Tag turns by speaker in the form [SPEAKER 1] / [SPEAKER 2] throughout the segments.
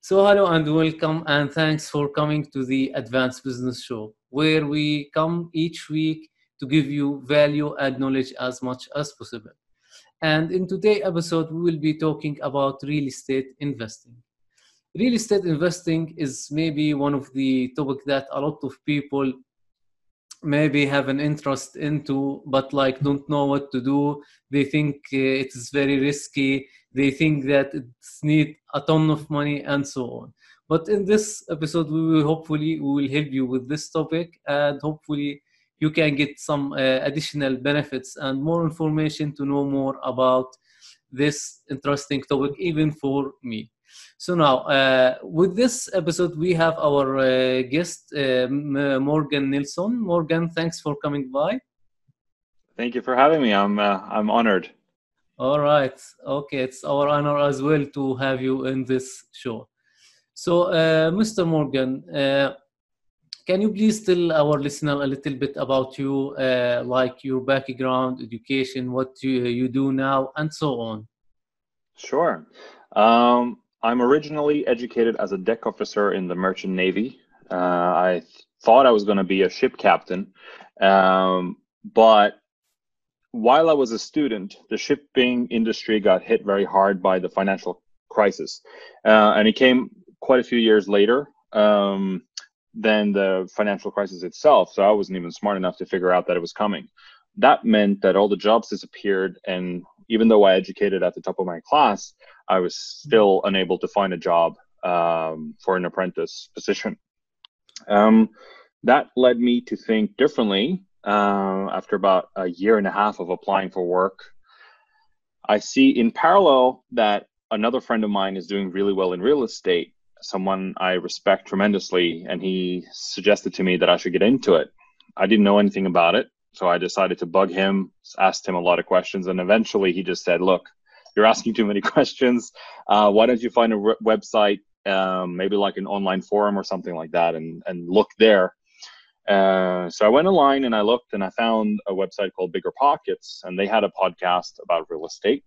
[SPEAKER 1] So, hello and welcome, and thanks for coming to the Advanced Business Show, where we come each week to give you value and knowledge as much as possible. And in today's episode, we will be talking about real estate investing. Real estate investing is maybe one of the topics that a lot of people maybe have an interest into but like don't know what to do they think uh, it is very risky they think that it's need a ton of money and so on but in this episode we will hopefully we will help you with this topic and hopefully you can get some uh, additional benefits and more information to know more about this interesting topic even for me so now, uh, with this episode, we have our uh, guest, uh, Morgan Nelson. Morgan, thanks for coming by.
[SPEAKER 2] Thank you for having me. I'm uh, I'm honored.
[SPEAKER 1] All right. Okay, it's our honor as well to have you in this show. So, uh, Mr. Morgan, uh, can you please tell our listener a little bit about you, like your background, education, what you, you do now, and so on?
[SPEAKER 2] Sure. Um, I'm originally educated as a deck officer in the Merchant Navy. Uh, I th- thought I was going to be a ship captain, um, but while I was a student, the shipping industry got hit very hard by the financial crisis, uh, and it came quite a few years later um, than the financial crisis itself. So I wasn't even smart enough to figure out that it was coming. That meant that all the jobs disappeared, and even though I educated at the top of my class, I was still unable to find a job um, for an apprentice position. Um, that led me to think differently. Uh, after about a year and a half of applying for work, I see in parallel that another friend of mine is doing really well in real estate, someone I respect tremendously, and he suggested to me that I should get into it. I didn't know anything about it, so I decided to bug him, asked him a lot of questions, and eventually he just said, Look, you're asking too many questions. Uh, why don't you find a re- website, um, maybe like an online forum or something like that, and and look there. Uh, so I went online and I looked and I found a website called Bigger Pockets, and they had a podcast about real estate.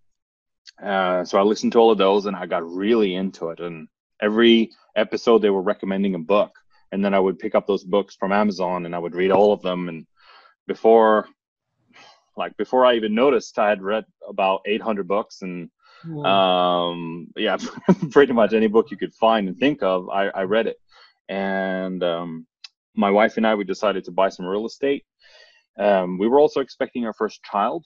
[SPEAKER 2] Uh, so I listened to all of those and I got really into it. And every episode they were recommending a book, and then I would pick up those books from Amazon and I would read all of them. And before like before I even noticed, I had read about 800 books and um, yeah, pretty much any book you could find and think of, I, I read it. And um, my wife and I, we decided to buy some real estate. Um, we were also expecting our first child.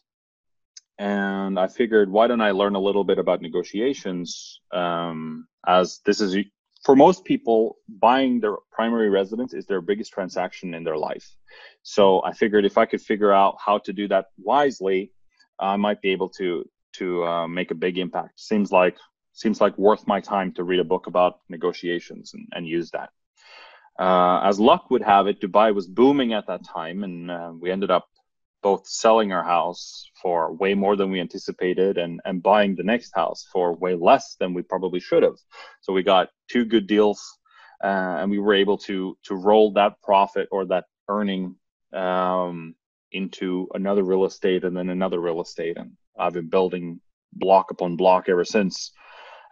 [SPEAKER 2] And I figured, why don't I learn a little bit about negotiations? Um, as this is, for most people, buying their primary residence is their biggest transaction in their life. So I figured if I could figure out how to do that wisely, I might be able to to uh, make a big impact. Seems like seems like worth my time to read a book about negotiations and, and use that. Uh, as luck would have it, Dubai was booming at that time, and uh, we ended up both selling our house for way more than we anticipated and, and buying the next house for way less than we probably should have. So we got two good deals, uh, and we were able to to roll that profit or that earning um, into another real estate and then another real estate. And I've been building block upon block ever since.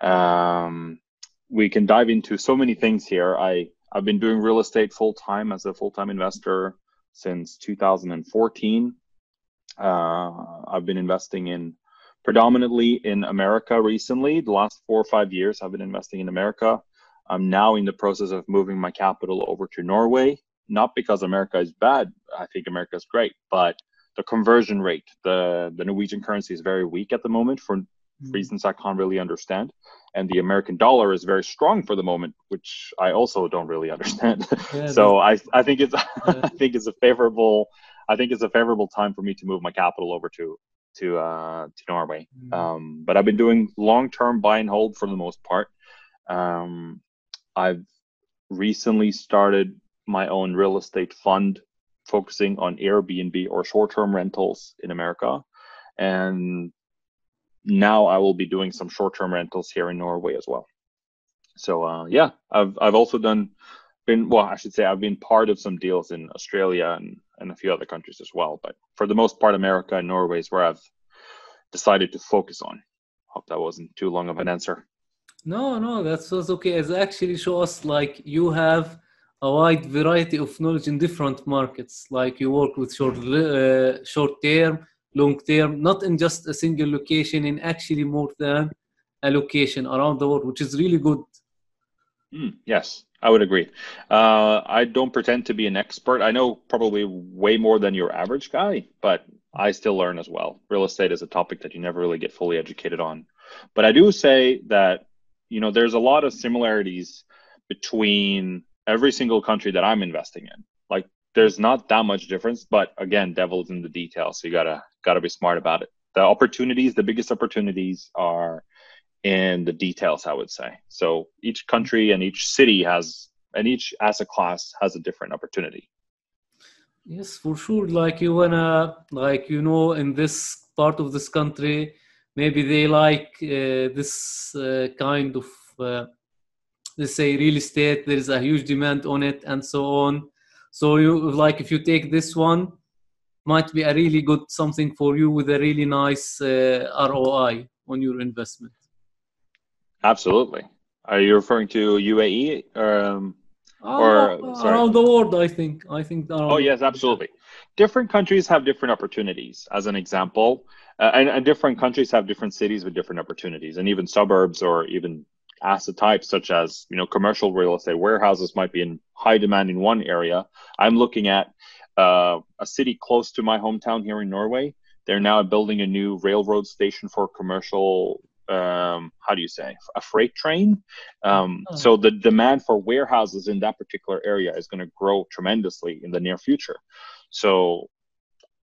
[SPEAKER 2] Um, we can dive into so many things here. I, I've been doing real estate full time as a full time investor since 2014. Uh, I've been investing in predominantly in America recently. The last four or five years, I've been investing in America. I'm now in the process of moving my capital over to Norway not because America is bad. I think America is great, but the conversion rate, the the Norwegian currency is very weak at the moment for. Reasons I can't really understand, and the American dollar is very strong for the moment, which I also don't really understand. Yeah, so I I think it's. I think it's a favorable I think it's a favorable time for me to move my capital over to to uh, to Norway. Mm. Um, but I've been doing long term buy and hold for the most part. Um, I've recently started my own real estate fund focusing on Airbnb or short-term rentals in America. And now I will be doing some short-term rentals here in Norway as well. So uh, yeah, I've I've also done been well, I should say I've been part of some deals in Australia and, and a few other countries as well. But for the most part, America and Norway is where I've decided to focus on. Hope that wasn't too long of an answer.
[SPEAKER 1] No, no, that was okay. It actually shows like you have a wide variety of knowledge in different markets. Like you work with short, uh, short term, long term, not in just a single location, in actually more than a location around the world, which is really good.
[SPEAKER 2] Mm, yes, I would agree. Uh, I don't pretend to be an expert. I know probably way more than your average guy, but I still learn as well. Real estate is a topic that you never really get fully educated on. But I do say that, you know, there's a lot of similarities between every single country that I'm investing in. Like there's not that much difference, but again, devil's in the details. So you gotta gotta be smart about it. The opportunities, the biggest opportunities are in the details, I would say. So each country and each city has and each asset class has a different opportunity.
[SPEAKER 1] Yes, for sure. Like you wanna, like you know, in this part of this country, maybe they like uh, this uh, kind of, uh, let's say, real estate. There is a huge demand on it, and so on. So you like if you take this one, might be a really good something for you with a really nice uh, ROI on your investment.
[SPEAKER 2] Absolutely. Are you referring to UAE? Um,
[SPEAKER 1] or around the world i think i think
[SPEAKER 2] oh yes absolutely different countries have different opportunities as an example uh, and, and, different countries have different cities with different opportunities and even suburbs or even asset types such as you know commercial real estate warehouses might be in high demand in one area i'm looking at uh, a city close to my hometown here in norway. They're now building a new railroad station for commercial um, how do you say a freight train. Um, oh. so the demand for warehouses in that particular area is going to grow tremendously in the near future. So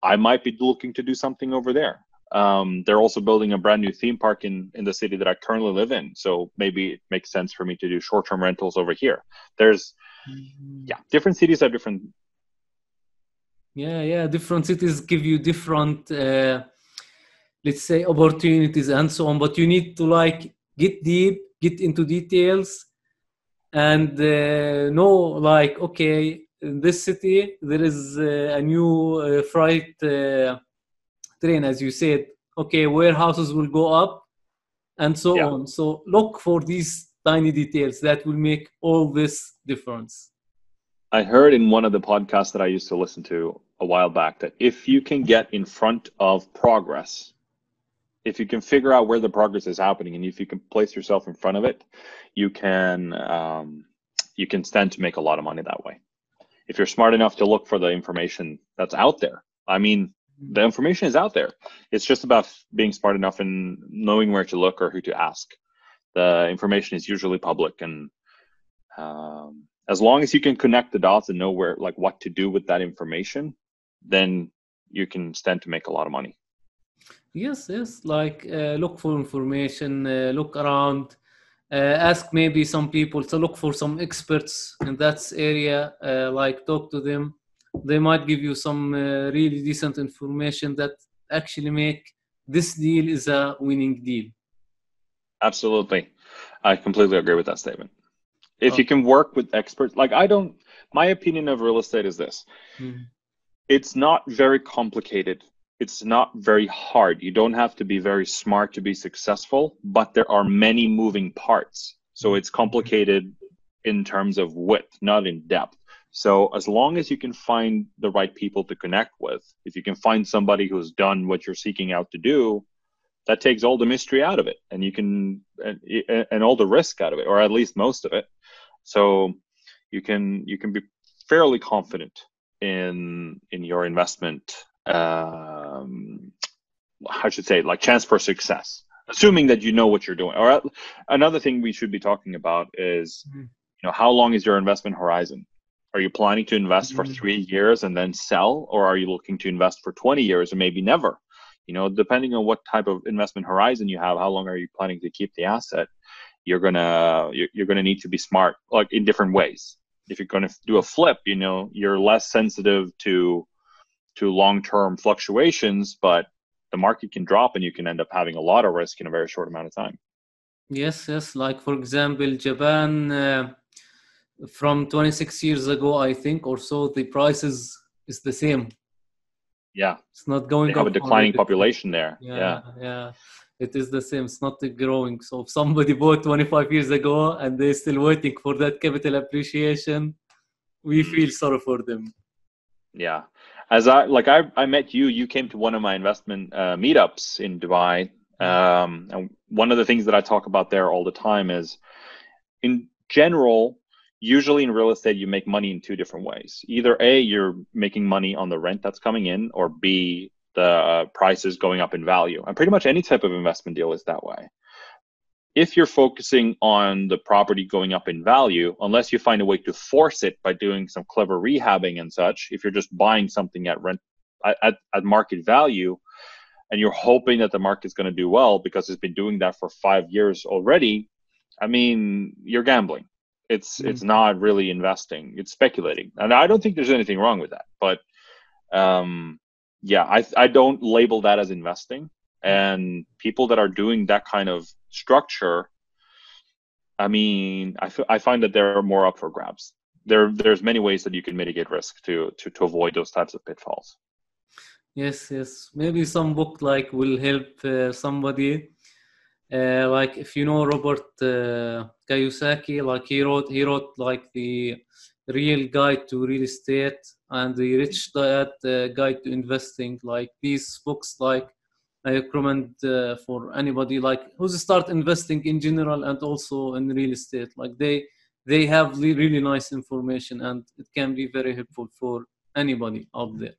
[SPEAKER 2] i might be looking to do something over there. Um, they're also building a brand new theme park in in the city that i currently live in. So maybe it makes sense for me to do short-term rentals over here. There's mm-hmm. yeah different cities have different
[SPEAKER 1] yeah yeah different cities give you different uh let's say opportunities and so on but you need to like get deep get into details and uh, know like okay in this city there is uh, a new uh, freight uh, train as you said. Okay warehouses will go up and so yeah. on. So look for these tiny details that will make all this difference.
[SPEAKER 2] I heard in one of the podcasts that i used to listen to a while back that if you can get in front of progress if you can figure out where the progress is happening and if you can place yourself in front of it you can um, you can stand to make a lot of money that way. If you're smart enough to look for the information that's out there i mean the information is out there. It's just about being smart enough and knowing where to look or who to ask. The information is usually public and um, as long as you can connect the dots and know where like what to do with that information then you can stand to make a lot of money
[SPEAKER 1] Yes, yes. Like uh, look for information, uh, look around, uh, ask maybe some people to look for some experts in that area. Uh, like talk to them. They might give you some uh, really decent information that actually make this deal is a winning deal.
[SPEAKER 2] Absolutely, I completely agree with that statement. If you can work with experts, like I don't, my opinion of real estate is this: mm-hmm. It's not very complicated it's not very hard. You don't have to be very smart to be successful, but there are many moving parts. So it's complicated in terms of width, not in depth. So as long as you can find the right people to connect with, if you can find somebody who's done what you're seeking out to do, that takes all the mystery out of it and you can and, and all the risk out of it or at least most of it. So you can you can be fairly confident in in your investment um, how should say like chance for success assuming that you know what you're doing or another thing we should be talking about is mm-hmm. you know how long is your investment horizon are you planning to invest mm-hmm. for three years and then sell or are you looking to invest for 20 years or maybe never you know depending on what type of investment horizon you have how long are you planning to keep the asset you're gonna you're, you're gonna need to be smart like in different ways if you're gonna do a flip you know you're less sensitive to to long-term fluctuations, but the market can drop and you can end up having a lot of risk in a very short amount of time.
[SPEAKER 1] Yes, yes. Like for example, Japan uh, from 26 years ago, I think, or so, the prices is the same.
[SPEAKER 2] Yeah,
[SPEAKER 1] it's not going.
[SPEAKER 2] They have a declining population there.
[SPEAKER 1] Yeah, yeah, yeah. It is the same. It's not growing. So if somebody bought 25 years ago and they're still waiting for that capital appreciation, we
[SPEAKER 2] Mm.
[SPEAKER 1] feel sorry for them.
[SPEAKER 2] Yeah. As I like I I met you, you came to one of my investment uh, meetups in Dubai. Um, and one of the things that I talk about there all the time is in general, usually in real estate you make money in two different ways. Either A, you're making money on the rent that's coming in, or B, the uh, price is going up in value. And pretty much any type of investment deal is that way. If you're focusing on the property going up in value, unless you find a way to force it by doing some clever rehabbing and such, if you're just buying something at rent at, at, market value and you're hoping that the market's going to do well because it's been doing that for five years already, I mean, you're gambling. It's it's
[SPEAKER 1] Mhm.
[SPEAKER 2] not really investing. It's speculating, and I don't think there's anything wrong with that. But um, yeah, I I don't label that as investing. And people that are doing that kind of structure, I mean, I f- I find that they're more up for grabs. There there's many ways that you can mitigate risk to to to avoid those types of pitfalls.
[SPEAKER 1] Yes, yes. Maybe some book like will help uh, somebody. Uh, like if you know Robert uh, Kiyosaki, like he wrote he wrote like the real guide to real estate and the rich dad uh, guide to investing. Like these books, like I recommend uh, for anybody like who's start investing in general and also in real estate. Like they they have really, really nice information and it can be very helpful for anybody out there.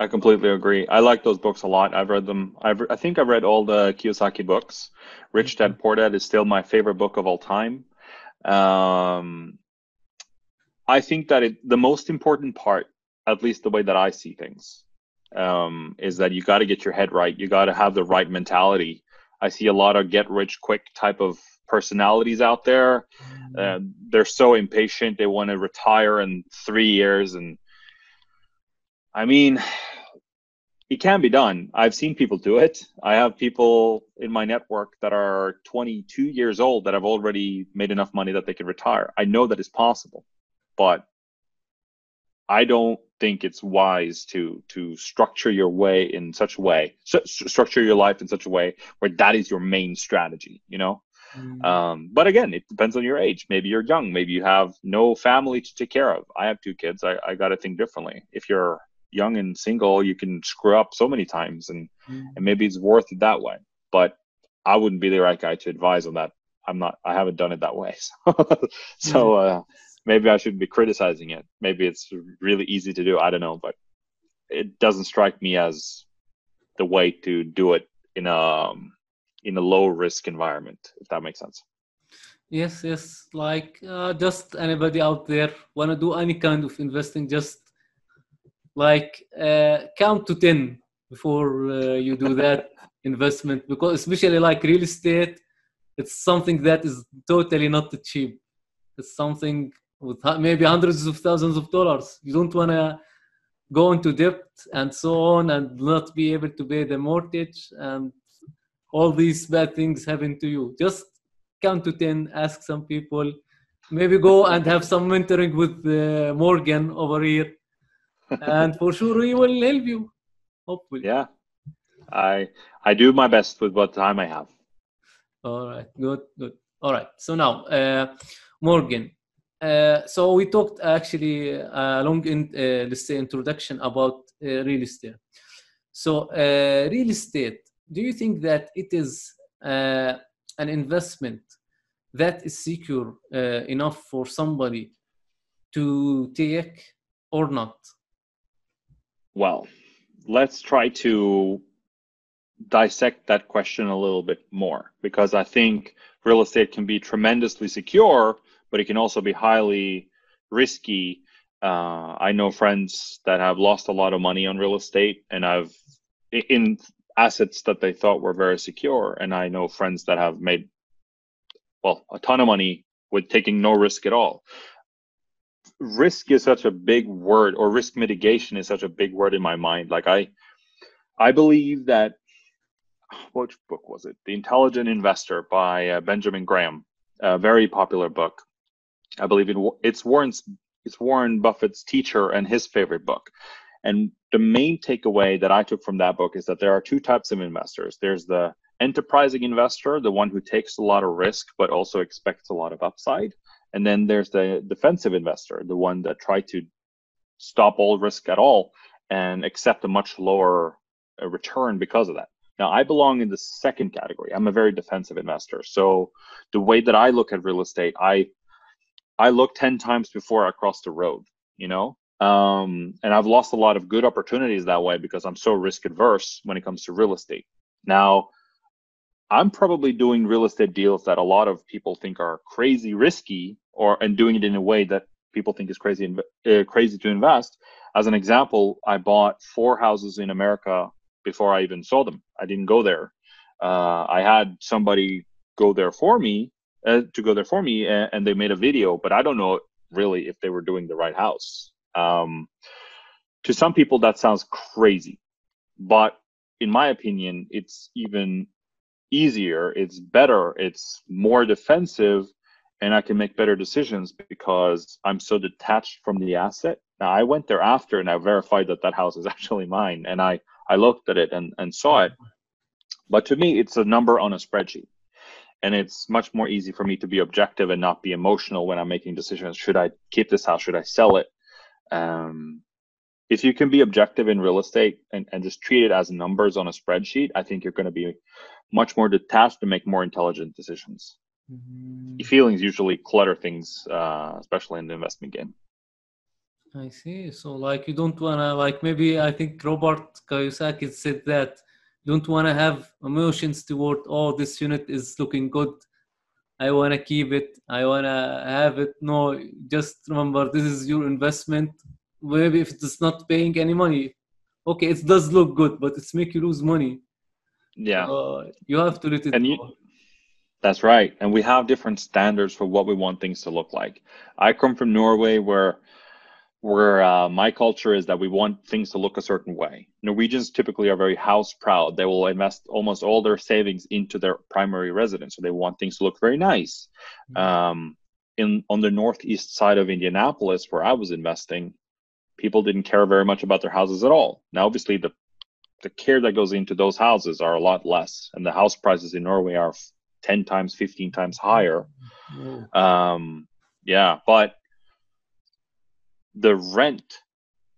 [SPEAKER 2] I completely agree. I like those books a lot. I've read them. I've, I think I've read all the Kiyosaki books. Rich Dad Poor Dad is still my favorite book of all time. Um, I think that it, the most important part, at least the way that I see things, um, is that you got to get your head right. You got to have the right mentality. I see a lot of get rich quick type of personalities out there. Uh, they're so impatient. They want to retire in three years. And I mean, it can be done. I've seen people do it. I have people in my network that are 22 years old that have already made enough money that they can retire. I know that is possible, but I don't think it's wise to to structure your way in such a way, st- structure your life in such a way where that is your main strategy. You know.
[SPEAKER 1] Mm.
[SPEAKER 2] Um, but again, it depends on your age. Maybe you're young. Maybe you have no family to take care of. I have two kids. I, I got to think differently. If you're young and single, you can screw up so many times, and
[SPEAKER 1] Mm.
[SPEAKER 2] and maybe it's worth it that way. But I wouldn't be the right guy to advise on that. I'm not. I haven't done it that way. So, so uh, maybe I shouldn't be criticizing it. Maybe it's really easy to do. I don't know, but it doesn't strike me as the way to do it in a um, in a low risk environment. If that makes sense.
[SPEAKER 1] Yes, yes. Like uh, just anybody out there wanna do any kind of investing, just like uh, count to ten before uh, you do that investment, because especially like real estate, it's something that is totally not cheap. It's something with maybe hundreds of thousands of dollars. You don't wanna go into debt and so on, and not be able to pay the mortgage, and all these bad things happen to you. Just count to 10 ask some people. Maybe go and have some mentoring with uh, morgan over here. And for sure he will help you hopefully.
[SPEAKER 2] Yeah, I I do my best with what time I have.
[SPEAKER 1] all right. Good good. All right. So now uh, morgan uh, so we talked actually uh, long in uh, let's say introduction about uh, real estate. So uh, real estate do you think that it is an investment that is secure enough for somebody to take or not?
[SPEAKER 2] Well, let's try to dissect that question a little bit more because I think real estate can be tremendously secure, but it can also be highly risky. Uh, I know friends that have lost a lot of money on real estate, and I've in assets that they thought were very secure, and I know friends that have made well a ton of money with taking no risk at all. Risk is such a big word or risk mitigation is such a big word in my mind. Like i i believe that which book was it? The intelligent investor by uh, benjamin graham a very popular book i believe it, it's warren's it's warren buffett's teacher and his favorite book and the main takeaway that i took from that book is that there are two types of investors there's the enterprising investor, the one who takes a lot of risk but also expects a lot of upside. And then there's the defensive investor, the one that try to stop all risk at all and accept a much lower uh, return because of that. Now, I belong in the second category. I'm a very defensive investor. So the way that I look at real estate, I I look 10 times before I cross the road, you know? Um, and I've lost a lot of good opportunities that way because I'm so risk adverse when it comes to real estate. Now, I'm probably doing real estate deals that a lot of people think are crazy risky or and doing it in a way that people think is crazy uh, crazy to invest. As an example, I bought four houses in America before I even saw them. I didn't go there. Uh, I had somebody go there for me uh, to go there for me, and, and, they made a video. But I don't know really if they were doing the right house. Um, to some people, that sounds crazy, but in my opinion, it's even easier. It's better. It's more defensive, and I can make better decisions because I'm so detached from the asset. Now, I went there after, and I verified that that house is actually mine, and I I looked at it and, and saw it. But to me, it's a number on a spreadsheet. And it's much more easy for me to be objective and not be emotional when I'm making decisions. Should I keep this house? Should I sell it? Um, if you can be objective in real estate and, and just treat it as numbers on a spreadsheet, I think you're going to be much more detached to make more intelligent decisions. Mm-hmm. Feelings usually clutter things, uh, especially in the investment game.
[SPEAKER 1] I see. So like you don't wanna like maybe I think Robert Kiyosaki said that don't wanna have emotions toward oh this unit is looking good. I wanna keep it. I wanna have it. No, just remember this is your investment. Maybe if it's not paying any money, okay, it does look good, but it's make you lose money.
[SPEAKER 2] Yeah, uh,
[SPEAKER 1] you have to let it.
[SPEAKER 2] And you, that's right. And we have different standards for what we want things to look like. I come from Norway, where where uh, my culture is that we want things to look a certain way. Norwegians typically are very house proud. They will invest almost all their savings into their primary residence, so they want things to look very nice. Mm-hmm. Um, in on the northeast side of Indianapolis, where I was investing, people didn't care very much about their houses at all. Now, obviously, the the care that goes into those houses are a lot less, and the house prices in Norway are ten times, fifteen times higher. Mm-hmm. Um, yeah, but the rent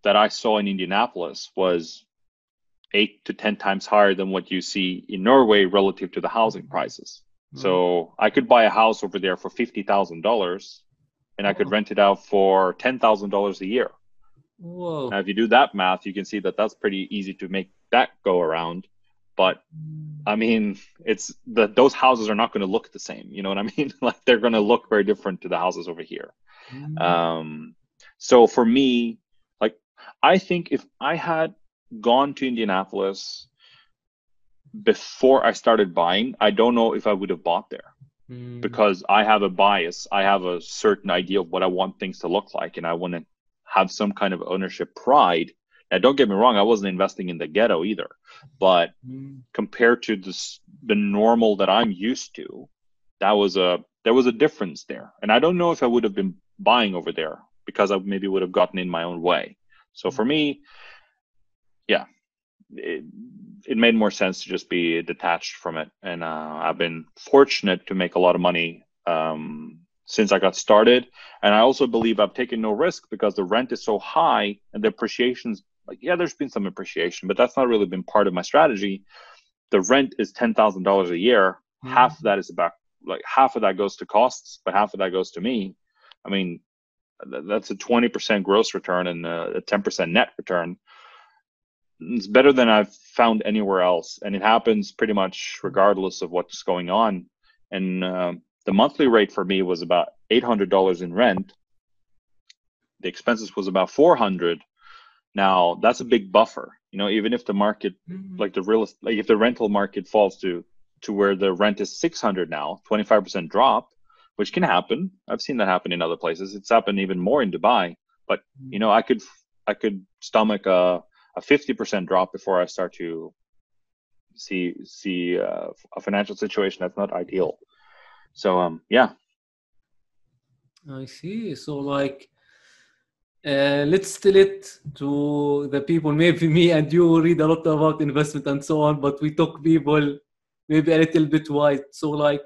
[SPEAKER 2] that I saw in Indianapolis was eight to 10 times higher than what you see in Norway relative to the housing prices. Mm-hmm. So I could buy a house over there for $50,000 and I could rent it out for $10,000 a year.
[SPEAKER 1] Whoa.
[SPEAKER 2] Now, if you do that math, you can see that that's pretty easy to make that go around. But I mean, it's the those houses are not going to look the same. You know what I mean? like they're going to look very different to the houses over here. Mm-hmm. Um, so for me, like I think if I had gone to Indianapolis before I started buying, I don't know if I would have bought there. Mm. Because I have a bias. I have a certain idea of what I want things to look like, and I want to have some kind of ownership pride. Now, don't get me wrong, I wasn't investing in the ghetto either, but mm. compared to this, the normal that I'm used to, that was a there was a difference there, and I don't know if I would have been buying over there because I maybe would have gotten in my own way. So for me, yeah, it, it made more sense to just be detached from it. And uh, I've been fortunate to make a lot of money um, since I got started. And I also believe I've taken no risk because the rent is so high and the appreciation's like, yeah, there's been some appreciation, but that's not really been part of my strategy. The rent is $10,000 a year. Mm-hmm. Half of that is about like half of that goes to costs, but half of that goes to me. I mean, that's a 20% gross return and a 10% net return. It's better than I've found anywhere else. And it happens pretty much regardless of what's going on. And uh, the monthly rate for me was about $800 in rent. The expenses was about 400. Now that's a big buffer. You know, even if the market, mm-hmm. like the real, like if the rental market falls to to where the rent is 600 now, 25% drop, which can happen. I've seen that happen in other places. It's happened even more in Dubai. But mm. you know, I could I could stomach a a fifty percent drop before I start to see see uh, a financial situation that's not ideal. So um, yeah.
[SPEAKER 1] I see. So like. Uh, let's tell it to the people. Maybe me and you read a lot about investment and so on, but we talk people maybe a little bit wide. So like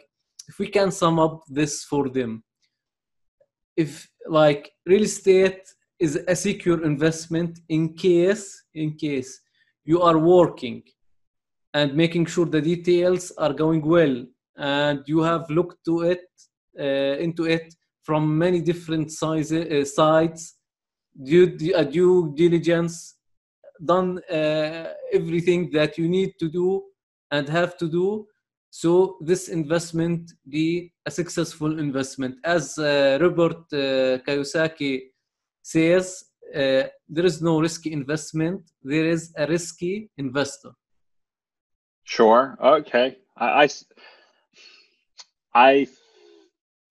[SPEAKER 1] if we can sum up this for them, if like real estate is a secure investment in case in case you are working and making sure the details are going well and you have looked to it uh, into it from many different sizes, uh, sides due, uh, due diligence done uh, everything that you need to do and have to do so this investment be a successful investment as uh, robert uh, kiyosaki says uh, there is no risky investment there is a risky investor
[SPEAKER 2] sure okay I, I i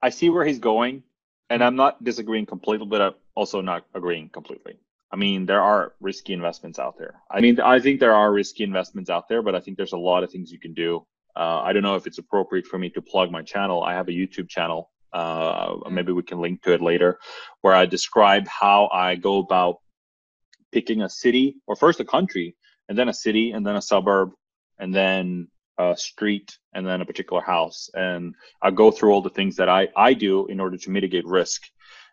[SPEAKER 2] i see where he's going and i'm not disagreeing completely but i'm also not agreeing completely I mean, there are risky investments out there. I mean, I think there are risky investments out there, but I think there's a lot of things you can do. Uh, I don't know if it's appropriate for me to plug my channel. I have a YouTube channel. Uh, maybe we can link to it later, where I describe how I go about picking a city, or first a country, and then a city, and then a suburb, and then a street, and then a particular house. And I go through all the things that I, I do in order to mitigate risk.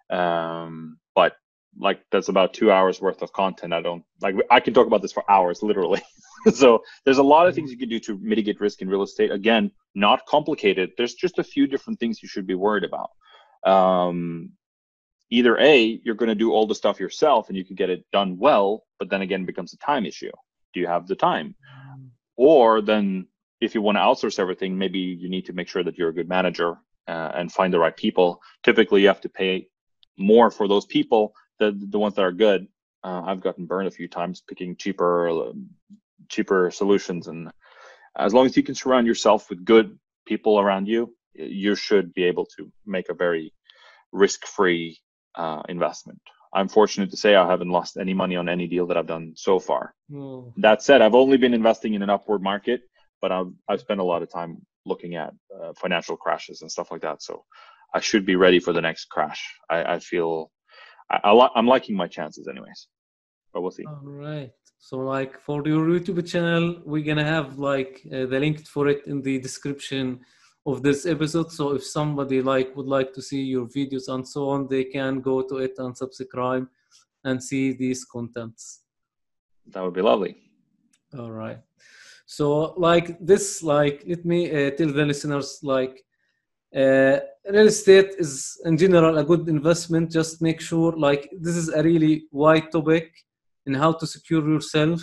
[SPEAKER 2] Um, but like that's about two hours worth of content. I don't like I can talk about this for hours, literally. so there's a lot of things you can do to mitigate risk in real estate. Again, not complicated. There's just a few different things you should be worried about. Um, either a you're going to do all the stuff yourself and you can get it done well, but then again becomes a time issue. Do you have the time? Or then if you want to outsource everything, maybe you need to make sure that you're a good manager uh, and find the right people. Typically, you have to pay more for those people than the ones that are good. Uh, I've gotten burned a few times picking cheaper cheaper solutions, and as long as you can surround yourself with good people around you, you should be able to make a very risk-free uh, investment. I'm fortunate to say I haven't lost any money on any deal that I've done so far. Oh. That said, I've only been investing in an upward market, but I've I've spent a lot of time looking at uh, financial crashes and stuff like that. So I should be ready for the next crash. I, I feel I, I am liking my chances anyways, but we'll see.
[SPEAKER 1] All right. So like for your YouTube channel, we're gonna have like uh, the link for it in the description of this episode. So if somebody like would like to see your videos and so on, they can go to it and subscribe and see these contents.
[SPEAKER 2] That would be lovely.
[SPEAKER 1] All right. So like this, like let me uh, tell the listeners like uh, real estate is in general a good investment just make sure like this is a really wide topic in how to secure yourself.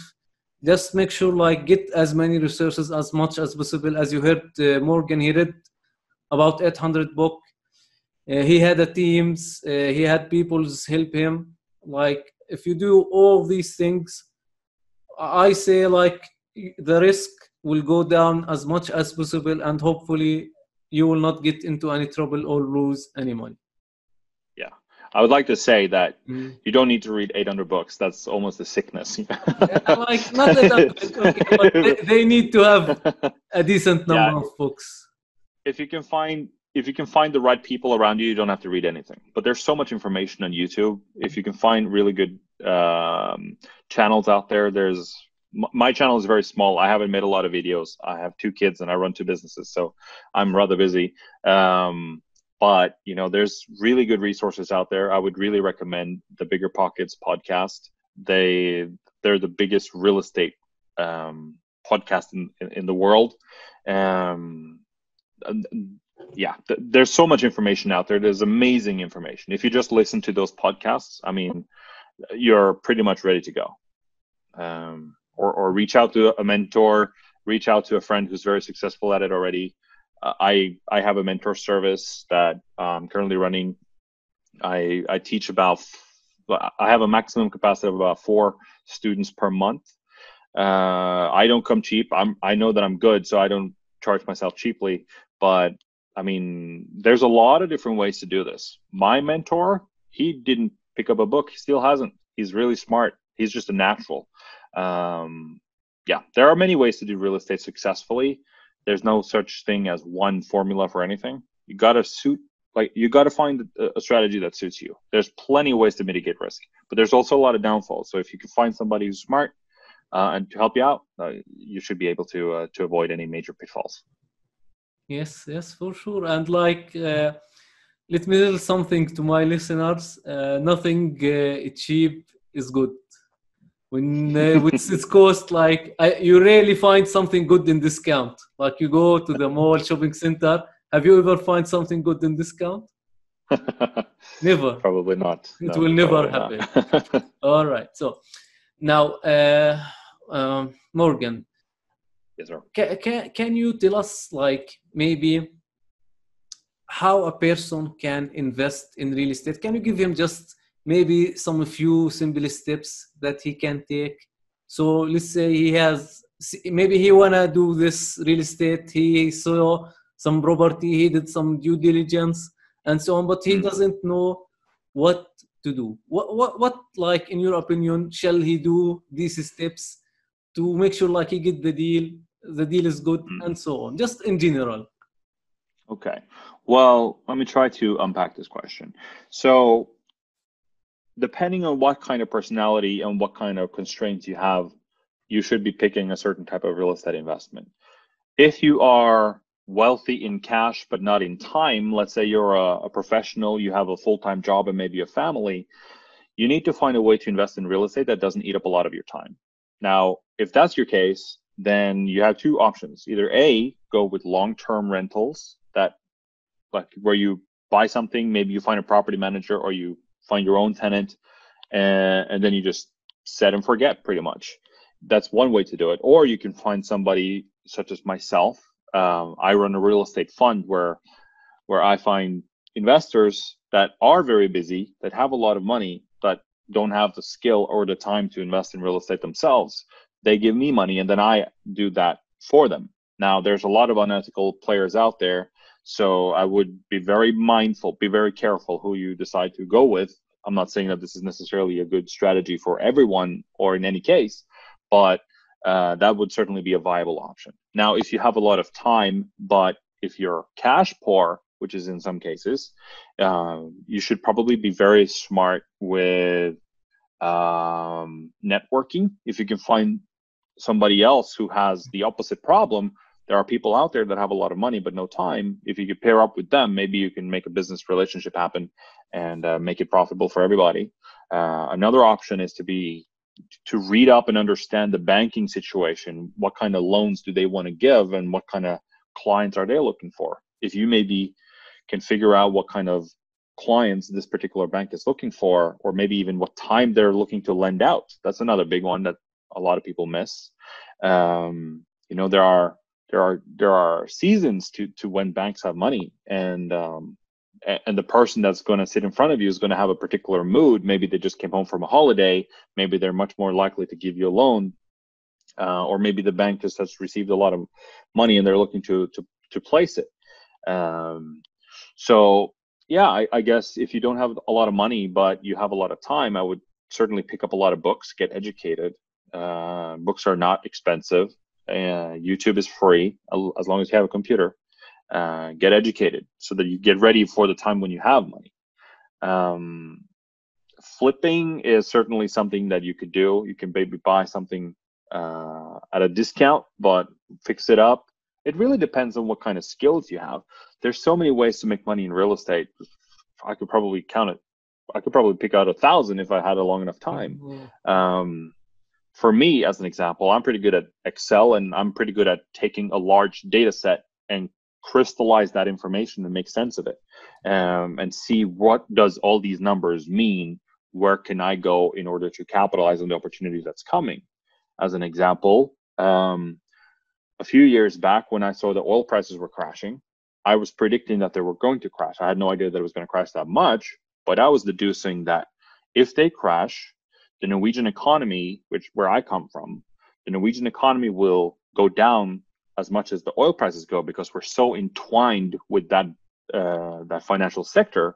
[SPEAKER 1] Just make sure like get as many resources as much as possible. As you heard uh, morgan he read about 800 book. Uh, he had a teams uh, he had people help him. Like if you do all these things i say like the risk will go down as much as possible and hopefully you will not get into any trouble or lose any money.
[SPEAKER 2] Yeah. I would like to say that mm. you don't need to read 800 books. That's almost a sickness. yeah,
[SPEAKER 1] like, not that, okay, they, they, need to have a decent number yeah. of books.
[SPEAKER 2] If you can find if you can find the right people around you, you don't have to read anything. But there's so much information on YouTube. If you can find really good um, channels out there, there's my channel is very small. I haven't made a lot of videos. I have two kids and I run two businesses, so I'm rather busy. Um, but you know, there's really good resources out there. I would really recommend the Bigger Pockets podcast. They they're the biggest real estate um, podcast in, in, the world. Um, yeah, th- there's so much information out there. There's amazing information. If you just listen to those podcasts, I mean, you're pretty much ready to go. Um, or, or reach out to a mentor, reach out to a friend who's very successful at it already. I I have a mentor service that I'm currently running. I I teach about I have a maximum capacity of about four students per month. Uh, I don't come cheap. I'm I know that I'm good, so I don't charge myself cheaply. But I mean, there's a lot of different ways to do this. My mentor, he didn't pick up a book. He still hasn't. He's really smart. He's just a natural. Um, yeah, there are many ways to do real estate successfully. There's no such thing as one formula for anything. You got to suit like you got to find a strategy that suits you. There's plenty of ways to mitigate risk, but there's also a lot of downfalls. So if you can find somebody who's smart, uh, and to help you out, uh, you should be able to uh, to avoid any major pitfalls.
[SPEAKER 1] Yes, yes, for sure. And like, uh, let me tell something to my listeners. Uh, nothing uh, cheap is good. When uh, it's, it's cost like I, you rarely find something good in discount. Like you go to the mall shopping center. Have you ever find something good in discount? never.
[SPEAKER 2] Probably not.
[SPEAKER 1] It no, will never happen. All right. So now, uh, um, Morgan,
[SPEAKER 2] Yes, sir.
[SPEAKER 1] Can, can, can you tell us, like, maybe how a person can invest in real estate? Can you give him just maybe some few simple steps that he can take? So let's say he has, maybe he wanna do this real estate. He saw some property, he did some due diligence and so on, but he mm. doesn't know what to do. What, what, what, like, in your opinion, shall he do these steps to make sure like he get the deal the deal is good mm. and so on just in general
[SPEAKER 2] okay well let me try to unpack this question so depending on what kind of personality and what kind of constraints you have you should be picking a certain type of real estate investment if you are wealthy in cash but not in time let's say you're a, a professional you have a full-time job and maybe a family you need to find a way to invest in real estate that doesn't eat up a lot of your time now, if that's your case, then you have two options. Either A, go with long-term rentals that like where you buy something, maybe you find a property manager or you find your own tenant and, and then you just set and forget pretty much. That's one way to do it. Or you can find somebody such as myself. Um, I run a real estate fund where where I find investors that are very busy, that have a lot of money, but don't have the skill or the time to invest in real estate themselves. They give me money and then I do that for them. Now, there's a lot of unethical players out there. So I would be very mindful, be very careful who you decide to go with. I'm not saying that this is necessarily a good strategy for everyone or in any case, but uh, that would certainly be a viable option. Now, if you have a lot of time, but if you're cash poor, which is in some cases, uh, you should probably be very smart with um, networking. If you can find somebody else who has the opposite problem, there are people out there that have a lot of money but no time. If you could pair up with them, maybe you can make a business relationship happen and uh, make it profitable for everybody. Uh, another option is to be to read up and understand the banking situation. What kind of loans do they want to give, and what kind of clients are they looking for? If you maybe can figure out what kind of clients this particular bank is looking for, or maybe even what time they're looking to lend out. That's another big one that a lot of people miss. Um, you know, there are there are there are seasons to to when banks have money, and um, and the person that's going to sit in front of you is going to have a particular mood. Maybe they just came home from a holiday. Maybe they're much more likely to give you a loan, uh, or maybe the bank just has received a lot of money and they're looking to to to place it. Um, so yeah, I, I, guess if you don't have a lot of money but you have a lot of time, I would certainly pick up a lot of books, get educated. Uh, books are not expensive. Uh, YouTube is free as long as you have a computer. Uh, get educated so that you get ready for the time when you have money. Um, flipping is certainly something that you could do. You can maybe buy something uh, at a discount, but fix it up. It really depends on what kind of skills you have there's so many ways to make money in real estate. I could probably count it. I could probably pick out a thousand if I had a long enough time. Mm-hmm. Um, for me, as an example, I'm pretty good at Excel and I'm pretty good at taking a large data set and crystallize that information and make sense of it um, and see what does all these numbers mean where can i go in order to capitalize on the opportunity that's coming as an example um, a few years back when i saw the oil prices were crashing I was predicting that they were going to crash. I had no idea that it was going to crash that much, but I was deducing that if they crash, the Norwegian economy, which where I come from, the Norwegian economy will go down as much as the oil prices go because we're so entwined with that uh, that financial sector.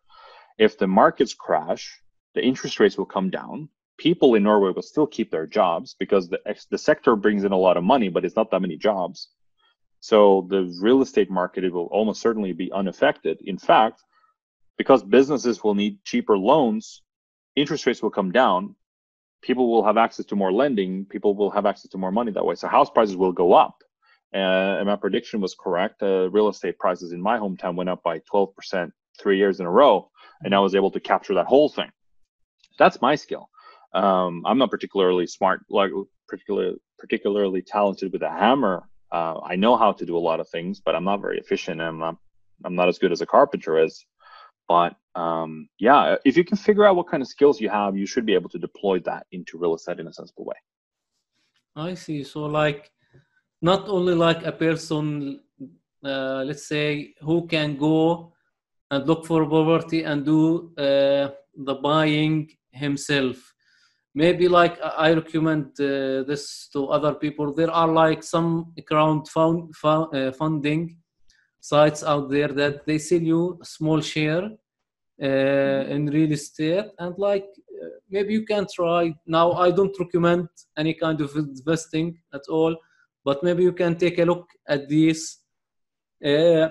[SPEAKER 2] If the markets crash, the interest rates will come down. People in Norway will still keep their jobs because the the sector brings in a lot of money, but it's not that many jobs. So the real estate market will almost certainly be unaffected. In fact, because businesses will need cheaper loans, interest rates will come down. People will have access to more lending. People will have access to more money that way. So house prices will go up. Uh, and my prediction was correct. Uh, real estate prices in my hometown went up by 12% three years in a row, and I was able to capture that whole thing. That's my skill. Um, I'm not particularly smart, like particularly particularly talented with a hammer. Uh, I know how to do a lot of things, but I'm not very efficient, I'm not I'm not as good as a carpenter is. But um, yeah, if you can figure out what kind of skills you have, you should be able to deploy that into real estate in a sensible way.
[SPEAKER 1] I see. So like, not only like a person, uh, let's say, who can go and look for property and do uh, the buying himself. Maybe like I recommend uh, this to other people. There are like some crowd fund, fund, uh, funding sites out there that they sell you a small share uh, in real estate. And like uh, maybe you can try. Now i don't recommend any kind of investing at all but maybe you can take a look at these uh,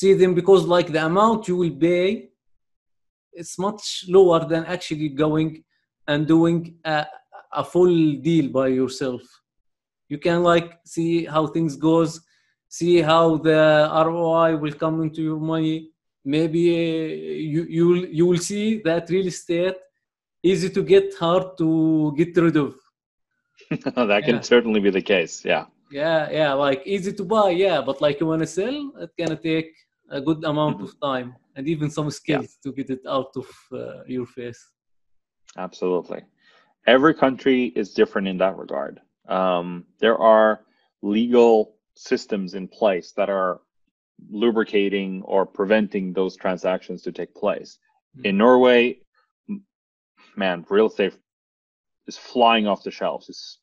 [SPEAKER 1] see them because like the amount you will pay it's much lower than actually going and doing a, a full deal by yourself. You can like see how things goes see how the roi will come into your money maybe uh, you you will, you will see that real estate easy to get hard to get rid of
[SPEAKER 2] that can yeah. certainly be the case yeah
[SPEAKER 1] yeah yeah like easy to buy yeah but like you want to sell it can take a good amount mm-hmm. of time and even some skills yeah. to get it out of uh, your face
[SPEAKER 2] absolutely every country is different in that regard um, there are legal systems in place that are lubricating or preventing those transactions to take place. Mm-hmm. In Norway, man, real estate is flying off the shelves. It's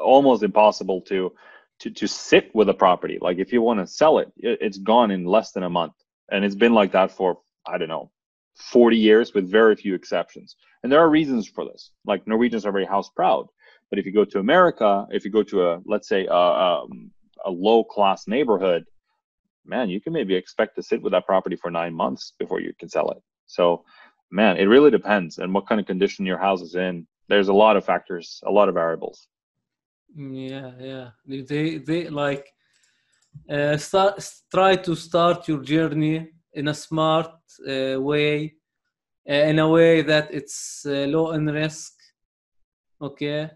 [SPEAKER 2] almost impossible to to to sit with a property. Like if you want to sell it, it's gone in less than a month, and it's been like that for I don't know, 40 years with very few exceptions. And there are reasons for this. Like Norwegians are very house proud, but if you go to America, if you go to a let's say a, a, a low class neighborhood, man, you can maybe expect to sit with that property for nine months before you can sell it. So, man, it really depends and what kind of condition your house is in. There's a lot of factors, a lot of variables.
[SPEAKER 1] Yeah, yeah. They they like uh, start try to start your journey in a smart uh, way, uh, in a way that it's uh, low in risk. Okay,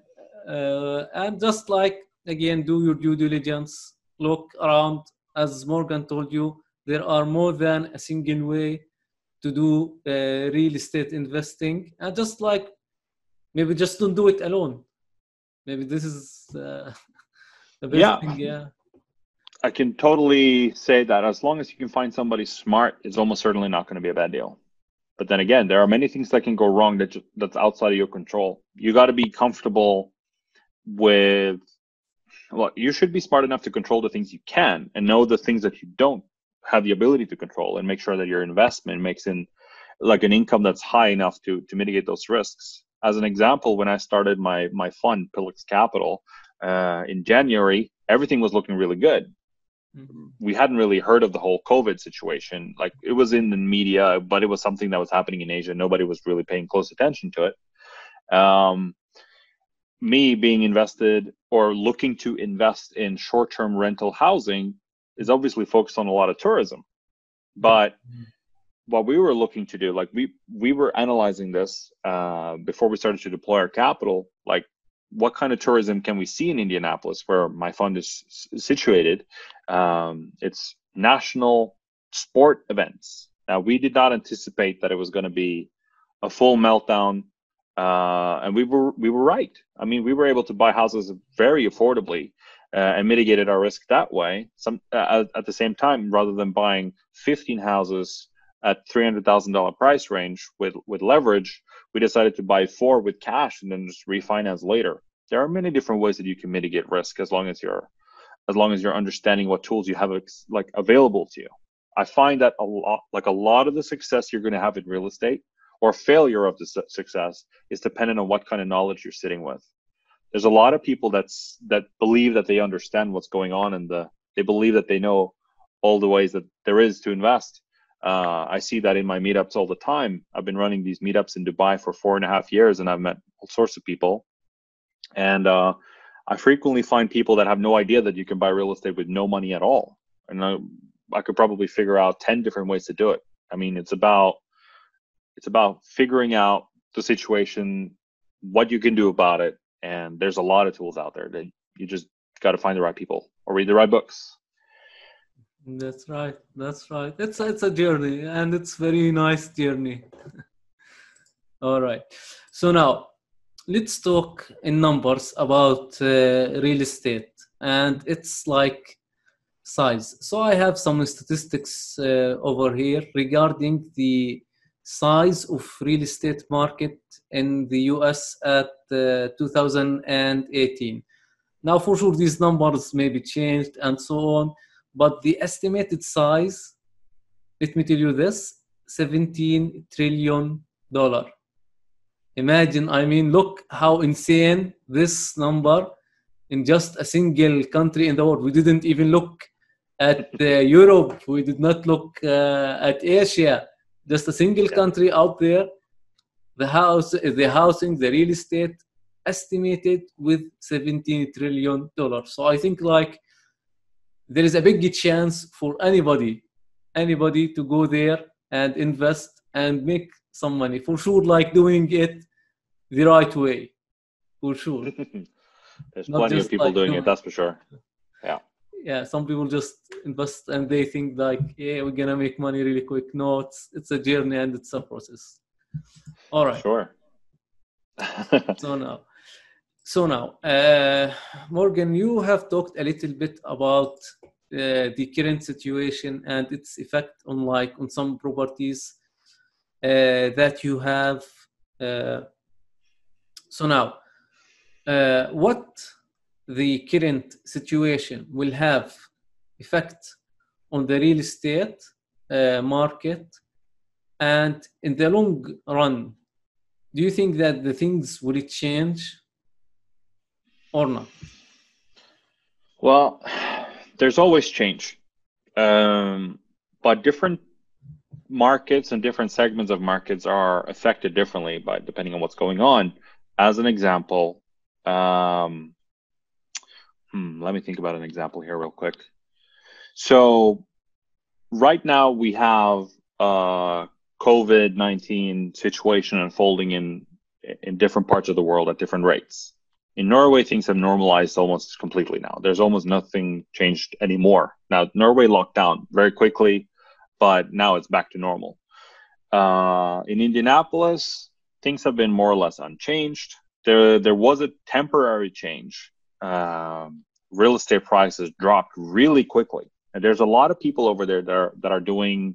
[SPEAKER 1] uh, and just like again, do your due diligence. Look around as Morgan told you, there are more than a single way to do uh, real estate investing. And just like maybe just don't do it alone. Maybe this is uh, the best yeah. thing. Yeah.
[SPEAKER 2] I can totally say that as long as you can find somebody smart, it's almost certainly not going to be a bad deal. But then again, there are many things that can go wrong that that's outside of your control. You got to be comfortable with well, you should be smart enough to control the things you can and know the things that you don't have the ability to control and make sure that your investment makes in like an income that's high enough to to mitigate those risks. As an example, when I started my my fund, Pillux Capital, uh, in January, everything was looking really good. Mm-hmm. We hadn't really heard of the whole COVID situation. Like it was in the media, but it was something that was happening in Asia. Nobody was really paying close attention to it. Um, me being invested or looking to invest in short-term rental housing is obviously focused on a lot of tourism. But mm-hmm. what we were looking to do like we we were analyzing this uh, before we started to deploy our capital like what kind of tourism can we see in indianapolis where my fund is situated? Um, it's national sport events. Now we did not anticipate that it was going to be a full meltdown uh, and we were we were right. I mean, we were able to buy houses very affordably uh, and mitigated our risk that way. Some uh, at, the same time, rather than buying 15 houses at $300,000 price range with with leverage, we decided to buy four with cash and then just refinance later. There are many different ways that you can mitigate risk as long as you're as long as you're understanding what tools you have like available to you. I find that a lot like a lot of the success you're going to have in real estate or failure of the su- success is dependent on what kind of knowledge you're sitting with. There's a lot of people that's that believe that they understand what's going on and the they believe that they know all the ways that there is to invest. Uh, I see that in my meetups all the time. I've been running these meetups in Dubai for four and a half years, and I've met all sorts of people. And uh, I frequently find people that have no idea that you can buy real estate with no money at all. And I, I could probably figure out ten different ways to do it. I mean, it's about it's about figuring out the situation, what you can do about it, and there's a lot of tools out there that you just got to find the right people or read the right books.
[SPEAKER 1] That's right. That's right. It's it's a journey, and it's very nice journey. All right. So now let's talk in numbers about uh, real estate, and it's like size. So I have some statistics uh, over here regarding the size of real estate market in the US at uh, 2018. Now, for sure, these numbers may be changed and so on but the estimated size, let me tell you this 17 trillion dollar. Imagine, I mean, look how insane this number in just a single country in the world. We didn't even look at uh, Europe, we did not look uh, at Asia, just a single country out there. The house, the housing, the real estate estimated with 17 trillion dollars. So I think like there is a big chance for anybody anybody to go there and invest and make some money. For sure like doing it the right way. For sure.
[SPEAKER 2] There's Not plenty of people like doing it that's for sure. Yeah.
[SPEAKER 1] Yeah some people just invest and they think like yeah we're gonna make money really quick. No it's it's a journey and it's a process. All right.
[SPEAKER 2] Sure.
[SPEAKER 1] So now so now, uh, Morgan, you have talked a little bit about uh, the current situation and its effect on like on some properties uh, that you have. Uh, so now, uh, what the current situation will have effect on the real estate uh, market, and in the long run, do you think that the things will change? or not?
[SPEAKER 2] Well, there's always change, um, but different markets and different segments of markets are affected differently by depending on what's going on. As an example, um, hmm, let me think about an example here real quick. So, right now we have a COVID nineteen situation unfolding in in different parts of the world at different rates. In Norway, things have normalized almost completely now. There's almost nothing changed anymore. Now, Norway locked down very quickly, but now it's back to normal. Uh, in Indianapolis, things have been more or less unchanged. There, there was a temporary change. Um, real estate prices dropped really quickly, and there's a lot of people over there that are, that are doing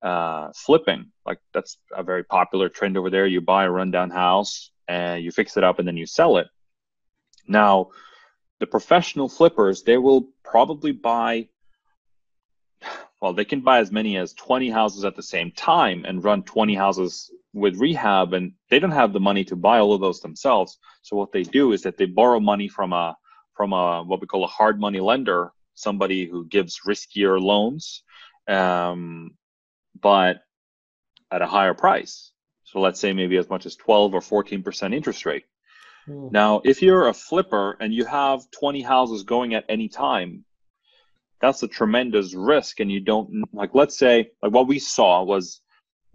[SPEAKER 2] uh, flipping. Like that's a very popular trend over there. You buy a rundown house and you fix it up, and then you sell it. Now, the professional flippers, they will probably buy, well, they can buy as many as 20 houses at the same time and run 20 houses with rehab, and they don't have the money to buy all of those themselves. So what they do is that they borrow money from a from a what we call a hard money lender, somebody who gives riskier loans, um, but at a higher price. So let's say maybe as much as 12 or 14 percent interest rate. Hmm. Now, if you're a flipper and you have 20 houses going at any time, that's a tremendous risk. And you don't, like, let's say, like what we saw was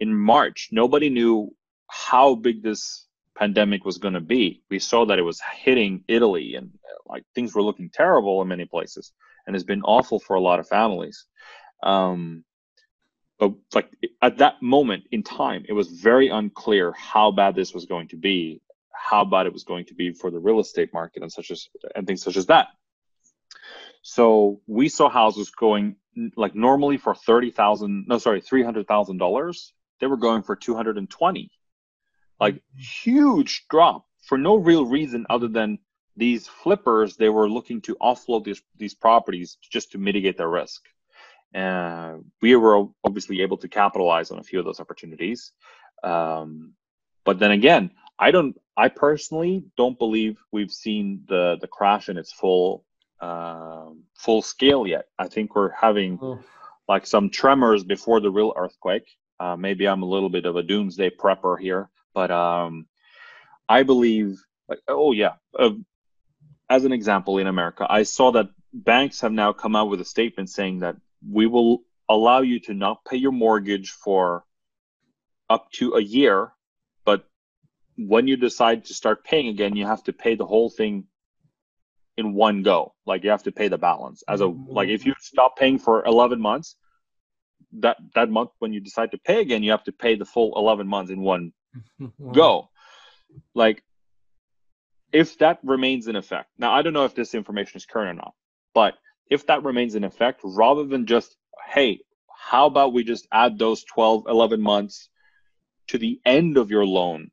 [SPEAKER 2] in March, nobody knew how big this pandemic was going to be. We saw that it was hitting Italy and like things were looking terrible in many places. And it's been awful for a lot of families. Um, but like at that moment in time, it was very unclear how bad this was going to be how bad it was going to be for the real estate market and such as and things such as that. So we saw houses going like normally for thirty thousand, no, sorry, three hundred thousand dollars. They were going for two hundred and twenty, like huge drop for no real reason other than these flippers. They were looking to offload these these properties just to mitigate their risk. And uh, we were obviously able to capitalize on a few of those opportunities. Um, but then again, I don't. I personally don't believe we've seen the the crash in its full uh, full scale yet. I think we're having oh. like some tremors before the real earthquake. Uh, maybe I'm a little bit of a doomsday prepper here, but um, I believe, like, oh yeah, uh, as an example, in America, I saw that banks have now come out with a statement saying that we will allow you to not pay your mortgage for up to a year, but when you decide to start paying again, you have to pay the whole thing in one go. Like you have to pay the balance as a like if you stop paying for 11 months, that that month when you decide to pay again, you have to pay the full 11 months in one go. Like if that remains in effect. Now I don't know if this information is current or not, but if that remains in effect rather than just hey, how about we just add those 12 11 months to the end of your loan?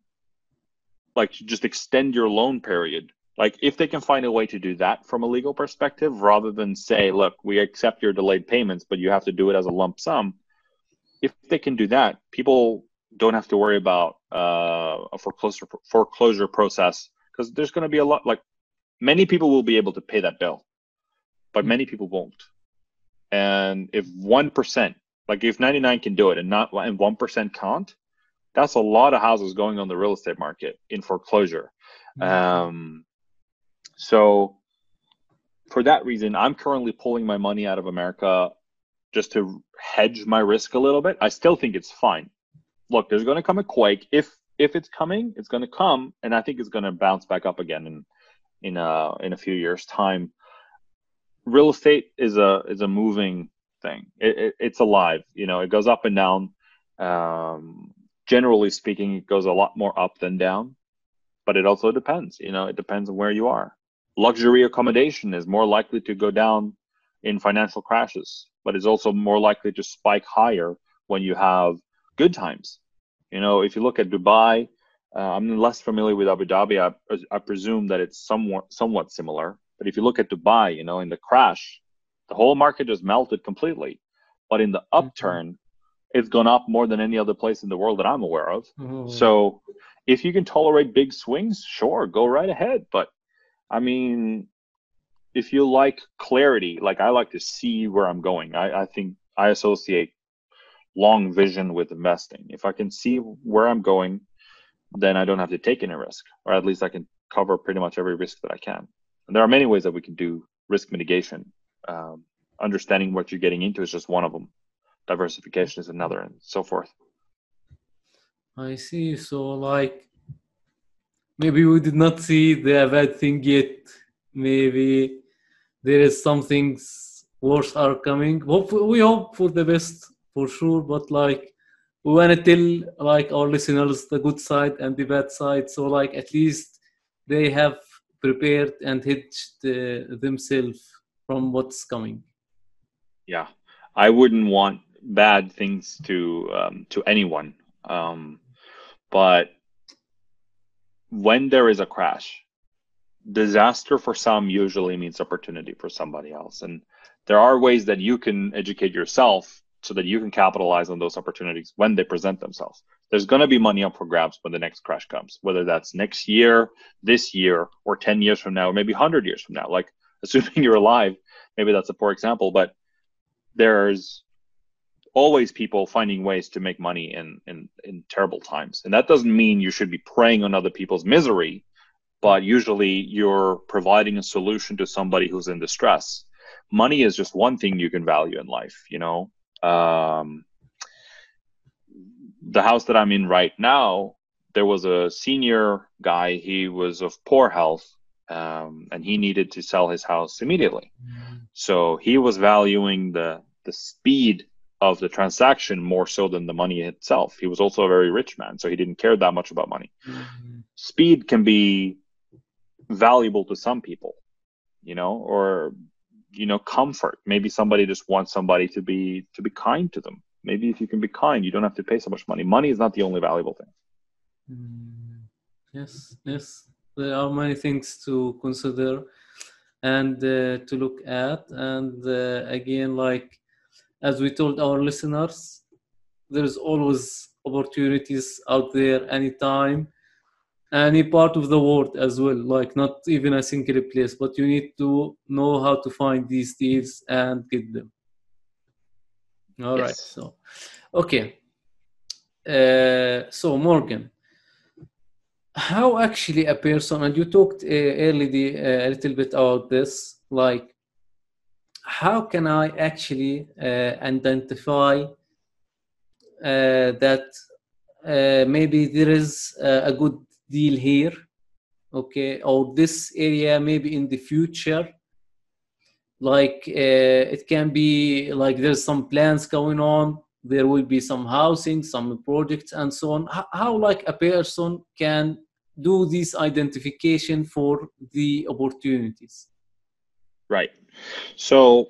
[SPEAKER 2] Like just extend your loan period like if they can find a way to do that from a legal perspective rather than say look we accept your delayed payments but you have to do it as a lump sum if they can do that people don't have to worry about uh, a foreclosure foreclosure process because there's going to be a lot like many people will be able to pay that bill but many people won't and if 1% like if 99 can do it and not and 1% can't that's a lot of houses going on the real estate market in foreclosure mm-hmm. um, so for that reason, I'm currently pulling my money out of America just to hedge my risk a little bit. I still think it's fine. Look, there's going to come a quake. If if it's coming, it's going to come, and I think it's going to bounce back up again in in a in a few years' time. Real estate is a is a moving thing. It, it, it's alive. You know, it goes up and down. Um, generally speaking, it goes a lot more up than down, but it also depends. You know, it depends on where you are luxury accommodation is more likely to go down in financial crashes, but is also more likely to spike higher when you have good times. You know, if you look at Dubai, uh, I'm less familiar with Abu Dhabi. I, I presume that it's somewhat somewhat similar. But if you look at Dubai, you know, in the crash, the whole market just melted completely. But in the mm-hmm. upturn, it's gone up more than any other place in the world that I'm aware of. Mm-hmm. So if you can tolerate big swings, sure, go right ahead. But I mean, if you like clarity, like I like to see where I'm going. I, I think I associate long vision with investing. If I can see where I'm going, then I don't have to take any risk, or at least I can cover pretty much every risk that I can. And there are many ways that we can do risk mitigation. Um, understanding what you're getting into is just one of them. Diversification is another, and so forth.
[SPEAKER 1] I see. So, like, maybe we did not see the bad thing yet. Maybe there is some things worse are coming. Hope we hope for the best for sure, but like we want to tell like our listeners the good side and the bad side, so like at least they have prepared and hedged uh, themselves from what's coming.
[SPEAKER 2] Yeah, I wouldn't want bad things to um, to anyone, um, but when there is a crash, disaster for some usually means opportunity for somebody else. And there are ways that you can educate yourself so that you can capitalize on those opportunities when they present themselves. There's going to be money up for grabs when the next crash comes, whether that's next year, this year, or 10 years from now, or maybe 100 years from now. Like, assuming you're alive, maybe that's a poor example, but there's always people finding ways to make money in, in in terrible times and that doesn't mean you should be preying on other people's misery but usually you're providing a solution to somebody who's in distress money is just one thing you can value in life you know um, the house that i'm in right now there was a senior guy he was of poor health um, and he needed to sell his house immediately mm-hmm. so he was valuing the the speed of the transaction more so than the money itself. He was also a very rich man, so he didn't care that much about money. Mm-hmm. Speed can be valuable to some people, you know, or you know, comfort. Maybe somebody just wants somebody to be to be kind to them. Maybe if you can be kind, you don't have to pay so much money. Money is not the only valuable thing.
[SPEAKER 1] Mm, yes, yes. There are many things to consider and uh, to look at, and uh, again, like as we told our listeners, there's always opportunities out there anytime, any part of the world as well, like not even a single place, but you need to know how to find these deals and get them. All yes. right. So, okay. Uh, so Morgan, how actually a person, and you talked uh, earlier uh, a little bit about this, like how can I actually uh, identify uh, that uh, maybe there is a good deal here, okay, or this area maybe in the future. Like uh, it can be like there's some plans going on there will be some housing some projects and so on. How, how like a person can do this identification for the opportunities?
[SPEAKER 2] Right. So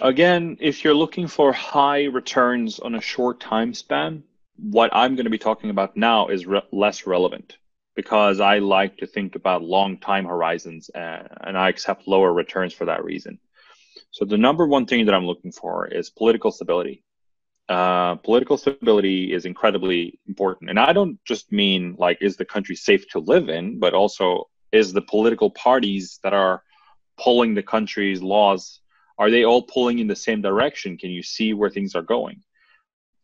[SPEAKER 2] again if you're looking for high returns on a short time span what i'm going to be talking about now is re- less relevant because I like to think about long time horizons and, and, I accept lower returns for that reason. So the number one thing that I'm looking for is political stability. Uh, political stability is incredibly important. And I don't just mean like, is the country safe to live in, but also is the political parties that are pulling the country's laws, are they all pulling in the same direction? Can you see where things are going?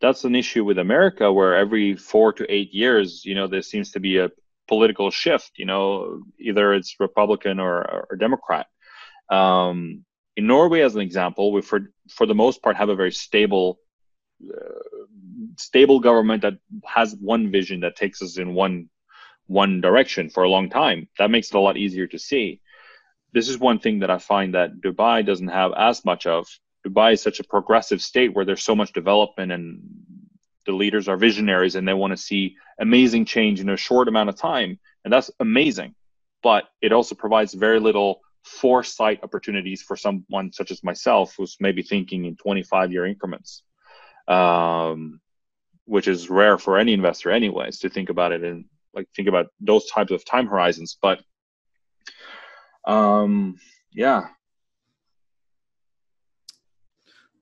[SPEAKER 2] That's an issue with America where every four to eight years, you know, there seems to be a political shift. You know, either it's Republican or, or Democrat. Um, in Norway, as an example, we for for the most part have a very stable uh, stable government that has one vision that takes us in one one direction for a long time. That makes it a lot easier to see. This is one thing that I find that Dubai doesn't have as much of. Dubai is such a progressive state where there's so much development and the leaders are visionaries and they want to see amazing change in a short amount of time. And that's amazing. But it also provides very little foresight opportunities for someone such as myself who's maybe thinking in 25 year increments um, which is rare for any investor anyways to think about it and like think about those types of time horizons. But um yeah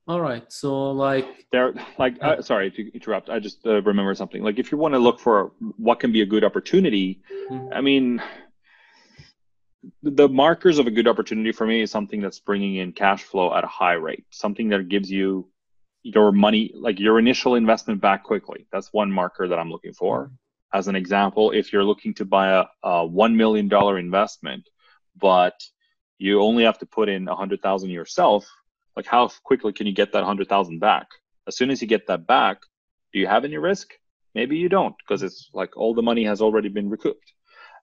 [SPEAKER 1] all right. So like
[SPEAKER 2] there, like uh, sorry to interrupt. I just uh, remember something. Like if you want to look for what can be a good opportunity, mm-hmm. I mean, the markers of a good opportunity for me is something that's bringing in cash flow at a high rate. Something that gives you your money, like your initial investment back quickly. That's one marker that I'm looking for. Mm-hmm. As an example, if you're looking to buy a, a one million dollar investment, but you only have to put in a hundred thousand yourself like how quickly can you get that 100,000 back? As soon as you get that back, do you have any risk? Maybe you don't because it's like all the money has already been recouped.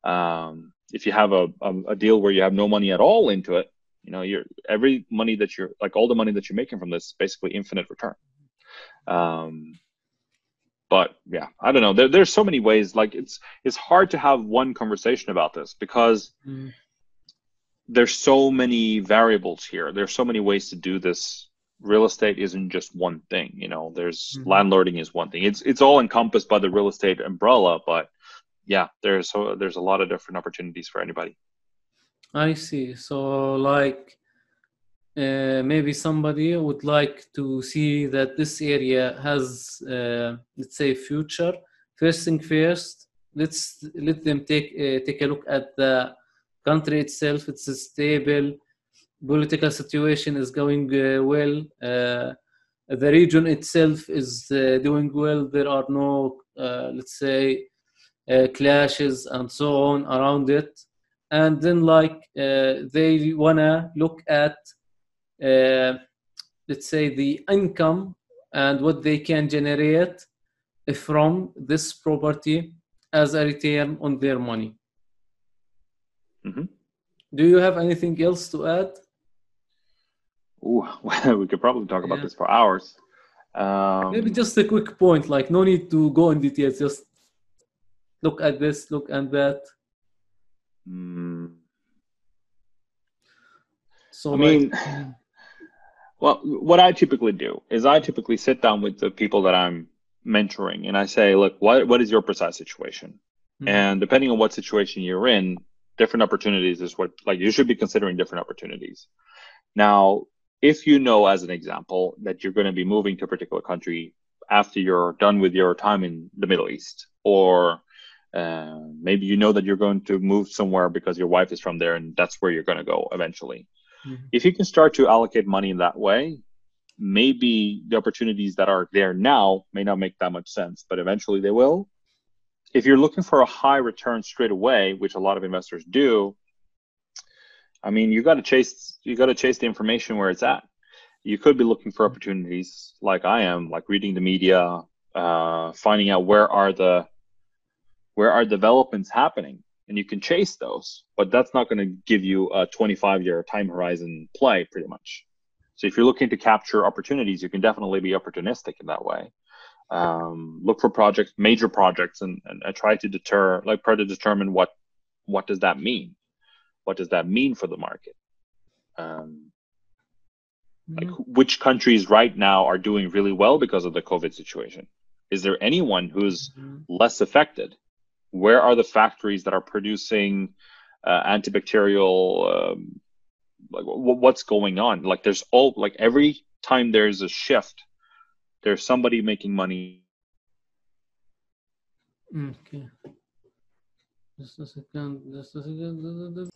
[SPEAKER 2] Um, if you have a, a, a, deal where you have no money at all into it, you know, you're every money that you're like all the money that you're making from this basically infinite return. Um, but yeah, I don't know. There, there's so many ways. Like it's it's hard to have one conversation about this because mm there's so many variables here. There's so many ways to do this. Real estate isn't just one thing, you know. There's mm-hmm. landlording is one thing. It's it's all encompassed by the real estate umbrella, but yeah, there's so there's a lot of different opportunities for anybody.
[SPEAKER 1] I see. So like uh, maybe somebody would like to see that this area has uh, let's say future. First thing first, let's let them take uh, take a look at the country itself it's a stable political situation is going uh, well. Uh, the region itself is uh, doing well. There are no uh, let's say uh, clashes and so on around it. And then like uh, they wanna look at let's say the income and what they can generate from this property as a return on their money Mm-hmm. Do you have anything else to add?
[SPEAKER 2] Ooh, well, we could probably talk about yeah. this for hours.
[SPEAKER 1] Um, Maybe just a quick point, like no need to go in details. Just look at this, look at that.
[SPEAKER 2] Mm. So I mean, well, what I typically do is I typically sit down with the people that I'm mentoring and I say, look, what what is your precise situation? Mm-hmm. And depending on what situation you're in, different opportunities is what like you should be considering different opportunities now if you know as an example that you're going to be moving to a particular country after you're done with your time in the middle east or uh, maybe you know that you're going to move somewhere because your wife is from there and that's where you're going to go eventually mm-hmm. if you can start to allocate money in that way maybe the opportunities that are there now may not make that much sense, but eventually they will. If you're looking for a high return straight away, which a lot of investors do, I mean, you got to chase you got to chase the information where it's at. You could be looking for opportunities like I am, like reading the media, uh, finding out where are the where are developments happening, and you can chase those. But that's not going to give you a 25 year time horizon play, pretty much. So if you're looking to capture opportunities, you can definitely be opportunistic in that way. Um, look for projects, major projects, and, and, and try to deter, like, try to determine what what does that mean what does that mean for the market? Um, mm-hmm. Like which countries right now are doing really well because of the COVID situation? Is there anyone who's mm-hmm. less affected? Where are the factories that are producing uh, antibacterial? Um, like w- what's going on? Like there's all like every time there's a shift, there's somebody making money.
[SPEAKER 1] Okay. Just a second. Just a second.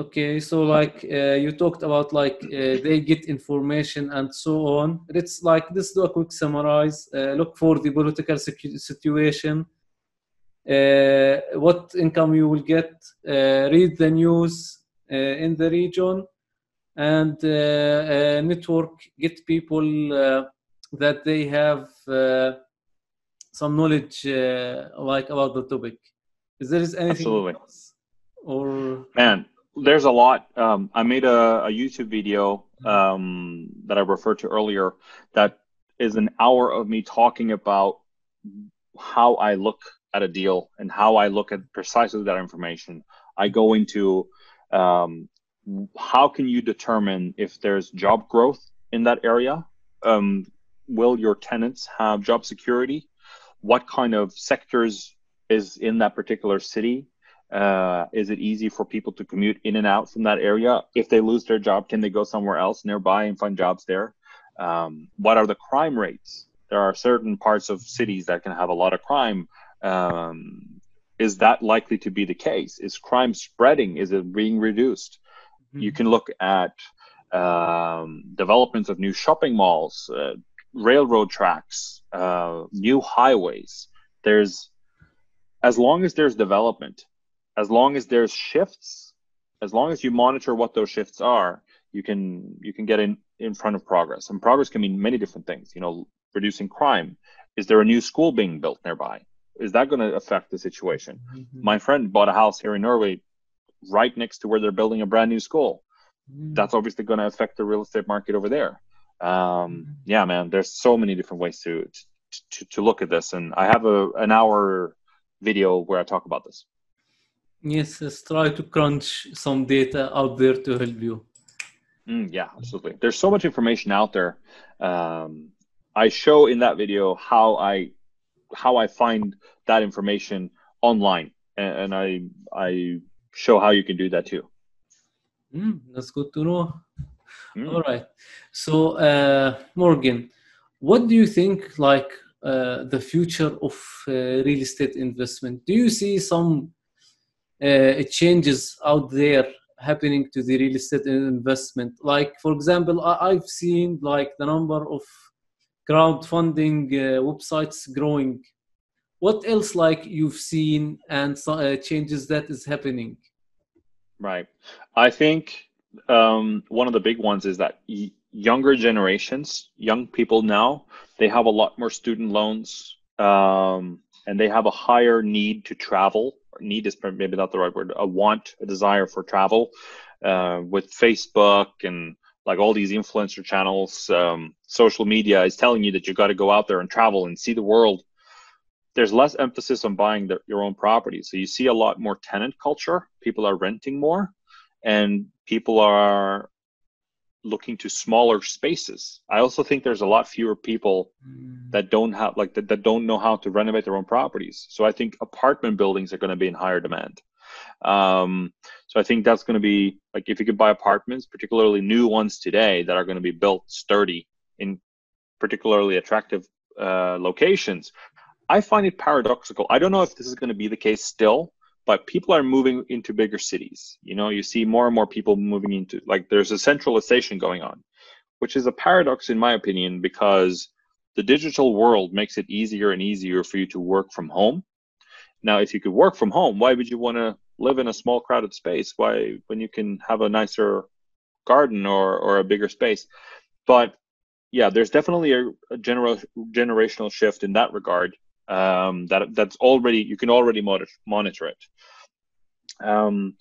[SPEAKER 1] Okay, so like uh, you talked about like uh, they get information and so on. Let's like let's do a quick summarize. Uh, look for the political situation. Uh, what income you will get. Uh, read the news uh, in the region, and network. Get people that they have some knowledge like about the topic. Is there is anything
[SPEAKER 2] Absolutely.
[SPEAKER 1] else? Or
[SPEAKER 2] man there's a lot. Um, I made a, a YouTube video um, that I referred to earlier that is an hour of me talking about how I look at a deal and how I look at precisely that information. I go into um, how can you determine if there's job growth in that area? Um, will your tenants have job security? What kind of sectors is in that particular city? Uh, is it easy for people to commute in and out from that area? If they lose their job, can they go somewhere else nearby and find jobs there? Um, what are the crime rates? There are certain parts of cities that can have a lot of crime. Um, is that likely to be the case? Is crime spreading? Is it being reduced? Mm-hmm. You can look at um, developments of new shopping malls, uh, railroad tracks, uh, new highways. There's as long as there's development, as long as there's shifts, as long as you monitor what those shifts are, you can you can get in in front of progress. And progress can mean many different things. You know, reducing crime. Is there a new school being built nearby? Is that going to affect the situation? Mm-hmm. My friend bought a house here in Norway, right next to where they're building a brand new school. Mm-hmm. That's obviously going to affect the real estate market over there. Um, mm-hmm. yeah, man, there's so many different ways to, to to look at this, and I have a an hour video where I talk about this.
[SPEAKER 1] Yes, let's try to crunch some data out there to help you.
[SPEAKER 2] Mm, yeah, absolutely. There's so much information out there. Um, I show in that video how I how I find that information online, and, and I I show how you can do that too.
[SPEAKER 1] Mm, that's good to know. Mm. All right. So, uh, Morgan, what do you think like uh, the future of uh, real estate investment? Do you see some uh, changes out there happening to the real estate investment like for example i've seen like the number of crowdfunding uh, websites growing what else like you've seen and uh, changes that is happening
[SPEAKER 2] right i think um, one of the big ones is that younger generations young people now they have a lot more student loans um, and they have a higher need to travel need is maybe not the right word, a want, a desire for travel. Uh, with Facebook and like all these influencer channels, um, social media is telling you that you got to go out there and travel and see the world. There's less emphasis on buying the, your own property. So you see a lot more tenant culture. People are renting more and people are looking to smaller spaces. I also think there's a lot fewer people mm. that don't have like that, that don't know how to renovate their own properties. So I think apartment buildings are going to be in higher demand. Um, so I think that's going to be like if you could buy apartments, particularly new ones today that are going to be built sturdy in particularly attractive uh, locations. I find it paradoxical. I don't know if this is going to be the case still, but people are moving into bigger cities. You know, you see more and more people moving into like there's a centralization going on. which is a paradox in my opinion because the digital world makes it easier and easier for you to work from home. Now, if you could work from home, why would you want to live in a small crowded space? Why when you can have a nicer garden or or a bigger space? But yeah, there's definitely a, a generational shift in that regard. Um, that that's already you can already monitor, monitor it. Um,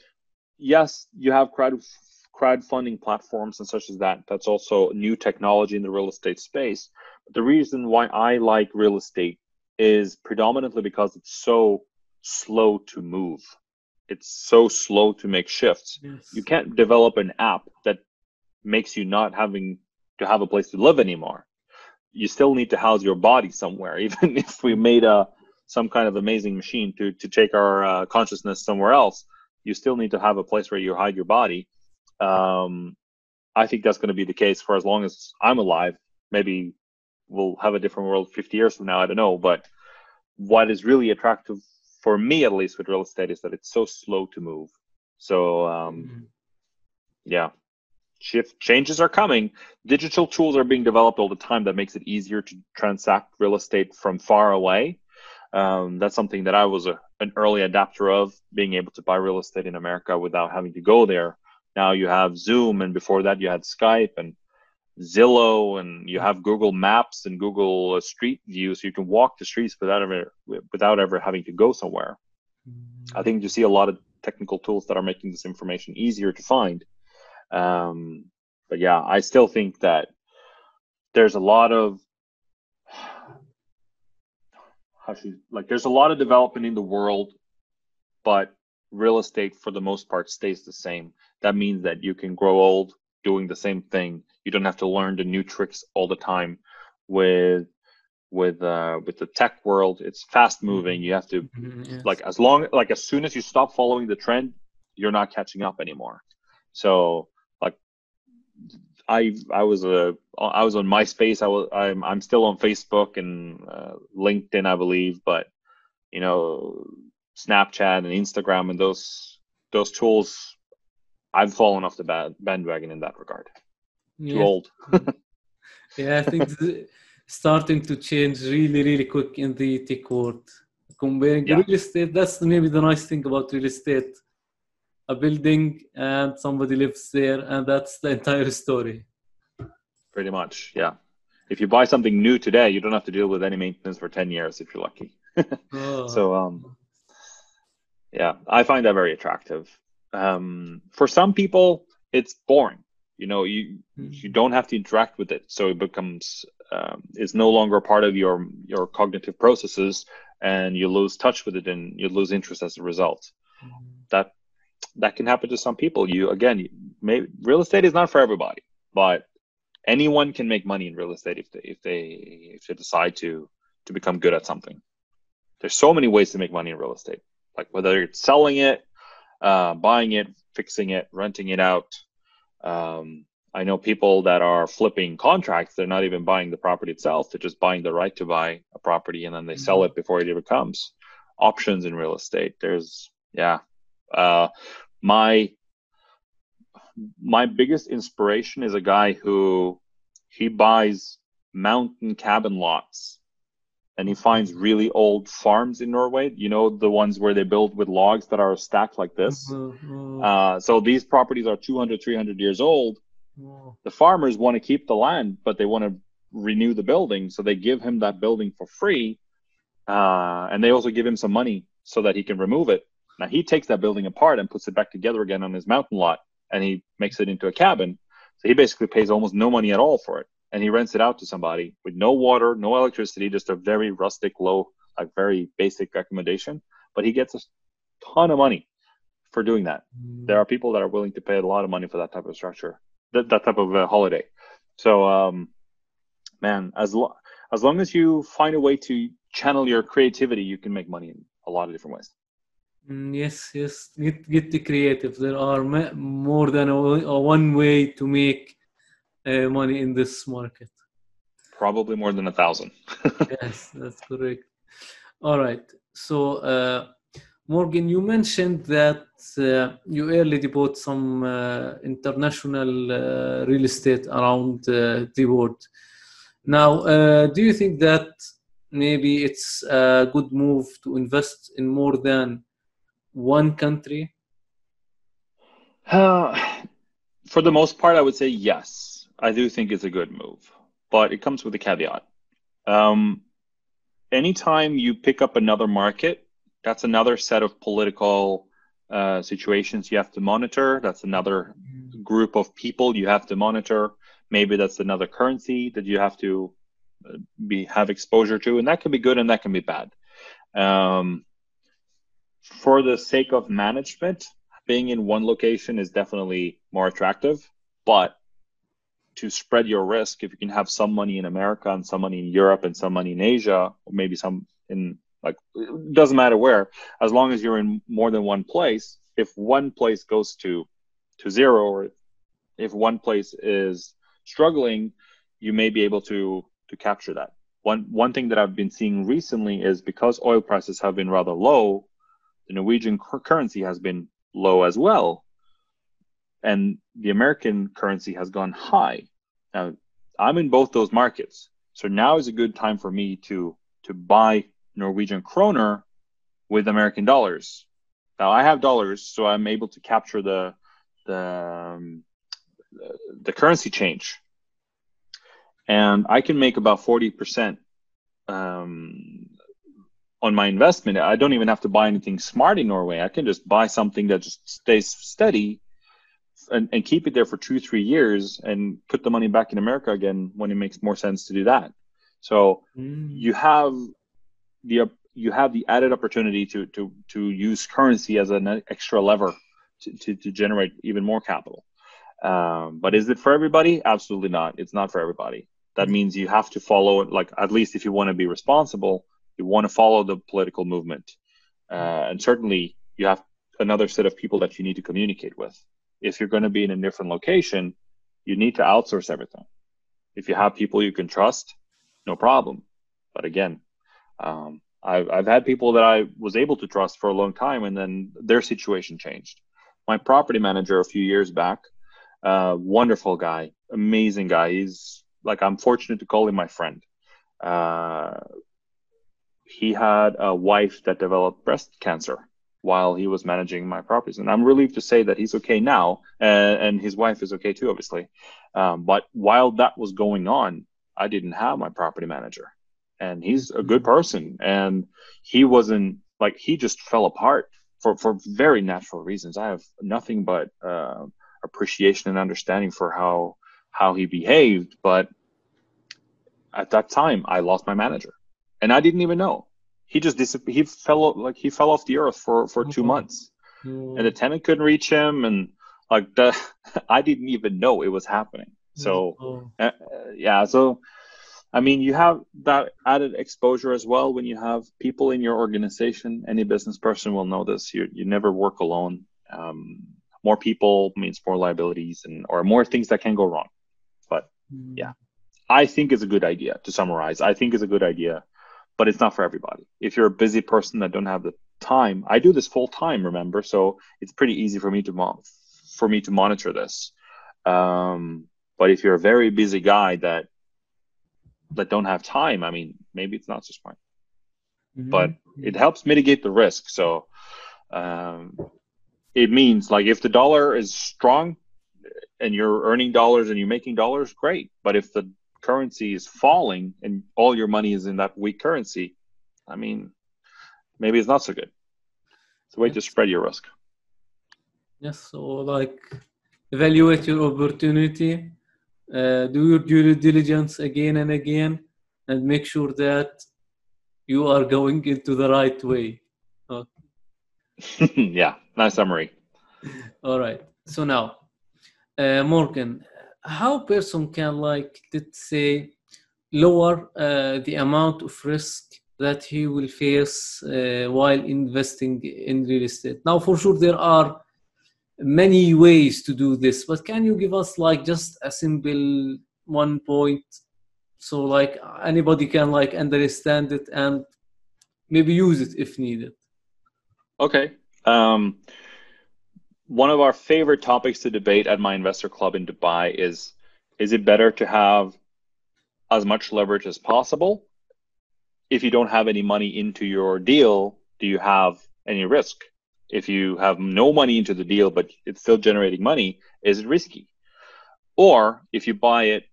[SPEAKER 2] yes, you have crowd crowdfunding platforms and such as that. That's also new technology in the real estate space. But the reason why I like real estate is predominantly because it's so slow to move. It's so slow to make shifts. Yes. You can't develop an app that makes you not having to have a place to live anymore. You still need to house your body somewhere, even if we made a some kind of amazing machine to to take our uh, consciousness somewhere else. You still need to have a place where you hide your body. Um, I think that's going to be the case for as long as I'm alive. Maybe we'll have a different world 50 years from now. I don't know, but what is really attractive for me, at least with real estate, is that it's so slow to move. So um, mm-hmm. yeah, shift changes are coming. Digital tools are being developed all the time that makes it easier to transact real estate from far away. Um, that's something that i was a, an early adapter of being able to buy real estate in america without having to go there. Now you have zoom and before that you had skype and zillow and you have google maps and google street view so you can walk the streets without ever without ever having to go somewhere. I think you see a lot of technical tools that are making this information easier to find um, but yeah, I still think that there's a lot of how should like there's a lot of development in the world, but real estate for the most part stays the same. That means that you can grow old doing the same thing. You don't have to learn the new tricks all the time. With with uh with the tech world, it's fast moving. You have to mm-hmm, yes. like as long like as soon as you stop following the trend, you're not catching up anymore. So I I was a I was on MySpace. I was I'm I'm still on Facebook and uh, LinkedIn, I believe, but you know, Snapchat and Instagram and those those tools, I've fallen off the bad, bandwagon in that regard. Yeah. Too old.
[SPEAKER 1] yeah, I think starting to change really really quick in the tech world. Comparing yeah. real estate, that's maybe the nice thing about real estate a building and somebody lives there and that's the entire story
[SPEAKER 2] pretty much yeah if you buy something new today you don't have to deal with any maintenance for 10 years if you're lucky oh. so um yeah i find that very attractive um for some people it's boring you know you mm-hmm. you don't have to interact with it so it becomes um, it's no longer part of your your cognitive processes and you lose touch with it and you lose interest as a result mm-hmm. that that can happen to some people. You again, may, real estate is not for everybody, but anyone can make money in real estate if they if they if they decide to to become good at something. There's so many ways to make money in real estate, like whether it's selling it, uh, buying it, fixing it, renting it out. Um, I know people that are flipping contracts. They're not even buying the property itself. They're just buying the right to buy a property and then they mm-hmm. sell it before it ever comes. Options in real estate. There's yeah. Uh, my my biggest inspiration is a guy who he buys mountain cabin lots and he finds really old farms in Norway. You know, the ones where they build with logs that are stacked like this. Mm-hmm. Uh, so these properties are 200, 300 years old. Mm-hmm. The farmers want to keep the land, but they want to renew the building. So they give him that building for free. Uh, and they also give him some money so that he can remove it. Now he takes that building apart and puts it back together again on his mountain lot and he makes it into a cabin. So he basically pays almost no money at all for it. And he rents it out to somebody with no water, no electricity, just a very rustic, low, like very basic accommodation. But he gets a ton of money for doing that. Mm. There are people that are willing to pay a lot of money for that type of structure, that, that type of uh, holiday. So, um, man, as, lo- as long as you find a way to channel your creativity, you can make money in a lot of different ways.
[SPEAKER 1] Mm, yes, yes. Get get the creative. There are more than a, a one way to make uh, money in this market.
[SPEAKER 2] Probably more than a thousand.
[SPEAKER 1] yes, that's correct. All right. So, uh, Morgan, you mentioned that uh, you earlier bought some uh, international uh, real estate around uh, the world. Now, uh, do you think that maybe it's a good move to invest in more than one country?
[SPEAKER 2] Uh, for the most part, I would say yes. I do think it's a good move, but it comes with a caveat. Um, anytime you pick up another market, that's another set of political uh, situations you have to monitor. That's another group of people you have to monitor. Maybe that's another currency that you have to uh, be have exposure to, and that can be good and that can be bad. Um, for the sake of management, being in one location is definitely more attractive, but to spread your risk, if you can have some money in America and some money in Europe and some money in Asia, or maybe some in like it doesn't matter where, as long as you're in more than one place. If one place goes to to zero, or if one place is struggling, you may be able to to capture that. One one thing that I've been seeing recently is because oil prices have been rather low, the Norwegian currency has been low as well, and the American currency has gone high. Now I'm in both those markets, so now is a good time for me to to buy Norwegian kroner with American dollars. Now I have dollars, so I'm able to capture the the um, the currency change, and I can make about forty percent um, on my investment. I don't even have to buy anything smart in Norway. I can just buy something that just stays steady and, and keep it there for two, three years and put the money back in America again when it makes more sense to do that. So mm. you have the you have the added opportunity to to to use currency as an extra lever to, to, to generate even more capital. Um, but is it for everybody? Absolutely not. It's not for everybody. That means you have to follow it. Like at least if you want to be responsible, you want to follow the political movement, uh, and certainly you have another set of people that you need to communicate with. If you're going to be in a different location, you need to outsource everything. If you have people you can trust, no problem. But again, um, I've, I've had people that I was able to trust for a long time, and then their situation changed. My property manager a few years back, uh, wonderful guy, amazing guy. He's like I'm fortunate to call him my friend. Uh, he had a wife that developed breast cancer while he was managing my properties, and I'm relieved to say that he's okay now, and, and his wife is okay too, obviously. Um, but while that was going on, I didn't have my property manager. And he's a good person. And he wasn't like he just fell apart for for very natural reasons. I have nothing but uh, appreciation and understanding for how how he behaved. But at that time i lost my manager and i didn't even know he just disappeared he fell like he fell off the earth for for two months and the tenant couldn't reach him and like the i didn't even know it was happening so uh, yeah so I mean, you have that added exposure as well when you have people in your organization. Any business person will know this. You you never work alone. Um, more people means more liabilities and or more things that can go wrong. But mm. yeah, I think it's a good idea. To summarize, I think it's a good idea, but it's not for everybody. If you're a busy person that don't have the time, I do this full time. Remember, so it's pretty easy for me to mo- for me to monitor this. Um, but if you're a very busy guy that that don't have time, I mean, maybe it's not so smart. Mm-hmm. But it helps mitigate the risk. So um, it means like if the dollar is strong and you're earning dollars and you're making dollars, great. But if the currency is falling and all your money is in that weak currency, I mean, maybe it's not so good. It's a way to spread your risk.
[SPEAKER 1] Yes. So like evaluate your opportunity uh, do your due diligence again and again and make sure that you are going into the right way
[SPEAKER 2] okay. yeah nice summary
[SPEAKER 1] all right so now uh, morgan how person can like let's say lower uh, the amount of risk that he will face uh, while investing in real estate now for sure there are many ways to do this but can you give us like just a simple one point so like anybody can like understand it and maybe use it if needed
[SPEAKER 2] Okay. Um, one of our favorite topics to debate at my investor club in Dubai is is it better to have as much leverage as possible? If you don't have any money into your deal, do you have any risk? If you have no money into the deal but it's still generating money, is it risky? Or if you buy it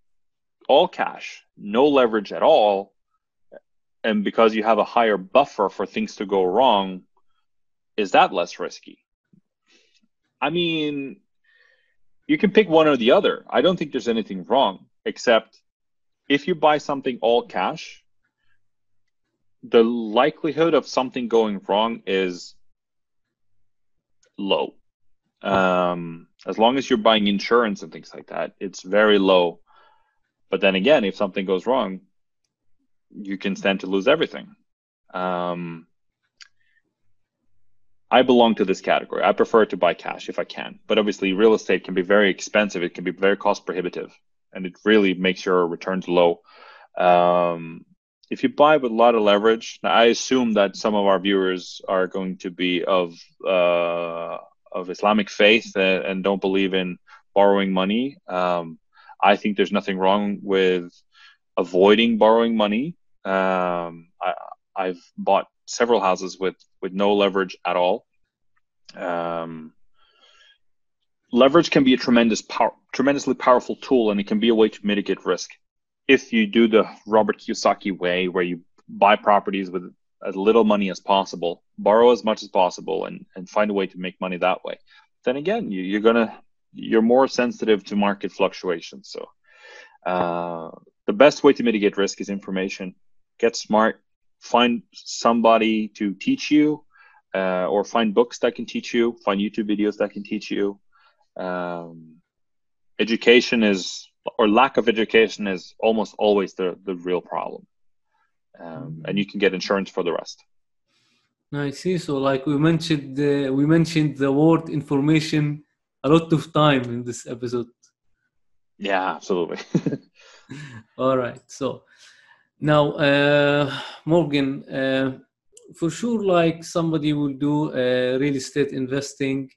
[SPEAKER 2] all cash, no leverage at all, and because you have a higher buffer for things to go wrong, is that less risky? I mean, you can pick one or the other. I don't think there's anything wrong, except if you buy something all cash, the likelihood of something going wrong is low. Um, as long as you're buying insurance and things like that, it's very low. But then again, if something goes wrong, you can stand to lose everything. Um, I belong to this category. I prefer to buy cash if I can, but obviously, real estate can be very expensive. It can be very cost prohibitive, and it really makes your returns low. Um, if you buy with a lot of leverage, I assume that some of our viewers are going to be of uh, of Islamic faith and, and, don't believe in borrowing money. Um, I think there's nothing wrong with avoiding borrowing money. Um, I, I've bought several houses with with no leverage at all. Um, leverage can be a tremendous power, tremendously powerful tool, and it can be a way to mitigate risk. If you do the Robert Kiyosaki way, where you buy properties with as little money as possible, borrow as much as possible, and and find a way to make money that way, then again, you, you're gonna you're more sensitive to market fluctuations. So, uh, the best way to mitigate risk is information. Get smart, find somebody to teach you uh, or find books that can teach you find youtube videos that can teach you. Um, education is or lack of education is almost always the, the real problem. Um, and you can get insurance for the rest.
[SPEAKER 1] I see. So like we mentioned uh, we mentioned the word information a lot of time in this episode.
[SPEAKER 2] Yeah absolutely.
[SPEAKER 1] All right. So now, uh, Morgan, uh, for sure, like somebody will do uh, real estate investing,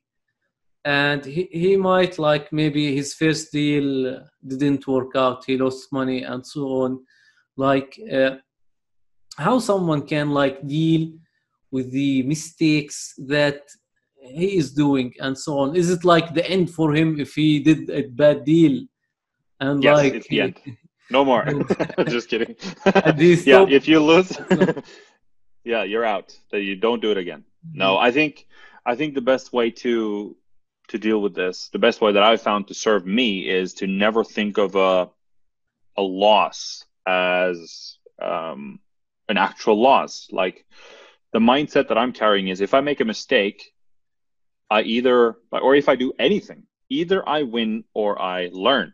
[SPEAKER 1] and he, he might like maybe his first deal didn't work out, he lost money, and so on. Like, uh, how someone can like deal with the mistakes that he is doing and so on. Is it like the end for him if he did a bad deal?
[SPEAKER 2] And yes, like it's the end. No more. Just kidding. yeah, if you lose, yeah, you're out. That you don't do it again. Mm-hmm. No, I think I think the best way to to deal with this, the best way that I've found to serve me is to never think of a a loss as um, an actual loss. Like the mindset that I'm carrying is if I make a mistake, I either or if I do anything, either I win or I learn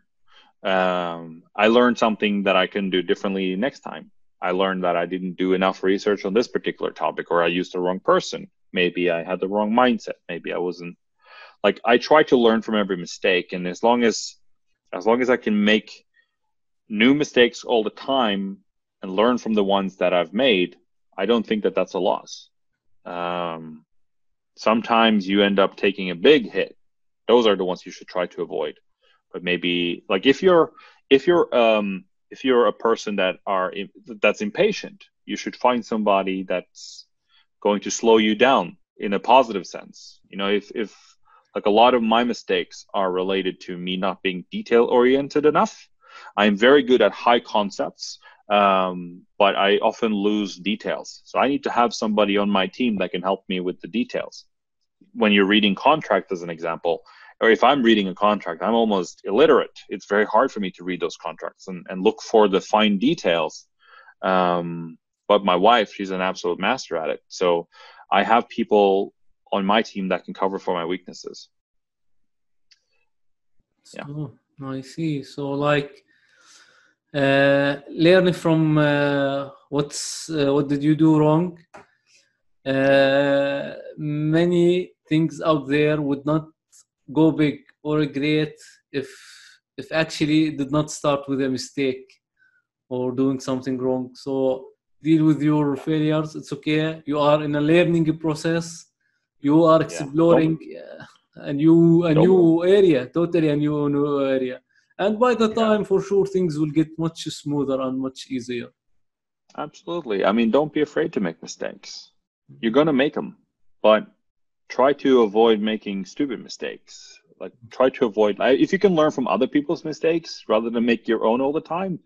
[SPEAKER 2] um, I learned something that I can do differently next time. I learned that I didn't do enough research on this particular topic, or I used the wrong person. Maybe I had the wrong mindset. Maybe I wasn't like I try to learn from every mistake, and as long as as long as I can make new mistakes all the time and learn from the ones that I've made, I don't think that that's a loss. Um, sometimes you end up taking a big hit. Those are the ones you should try to avoid maybe like if you're if you're um if you're a person that are that's impatient you should find somebody that's going to slow you down in a positive sense. You know if if like a lot of my mistakes are related to me not being detail oriented enough i'm very good at high concepts um, but i often lose details. So i need to have somebody on my team that can help me with the details. When you're reading contract as an example or if I'm reading a contract, I'm almost illiterate. It's very hard for me to read those contracts and, and look for the fine details. Um, but my wife, she's an absolute master at it. So I have people on my team that can cover for my weaknesses.
[SPEAKER 1] Yeah. So, I see. So like uh, learning from uh, what's uh, what did you do wrong. Uh, many things out there would not go big or great if if actually did not start with a mistake or doing something wrong. So deal with your failures it's okay. You are in a learning process. You are exploring yeah. a new a new area totally a new new area. And by the time yeah. for sure things will get much smoother and much easier.
[SPEAKER 2] Absolutely. I mean don't be afraid to make mistakes. You're going to make them but try to avoid making stupid mistakes. Like try to avoid if you can learn from other people's mistakes rather than make your own all the time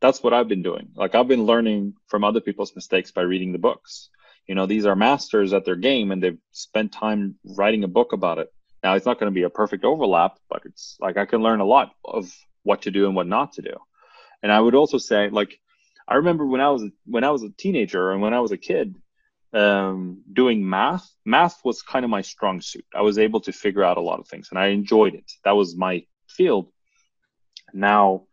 [SPEAKER 2] that's what i've been doing. Like i've been learning from other people's mistakes by reading the books. You know these are masters at their game and they've spent time writing a book about it. Now it's not going to be a perfect overlap but it's like i can learn a lot of what to do and what not to do. And i would also say like i remember when i was when i was a teenager and when i was a kid um, doing math math was kind of my strong suit i was able to figure out a lot of things and i enjoyed it that was my field now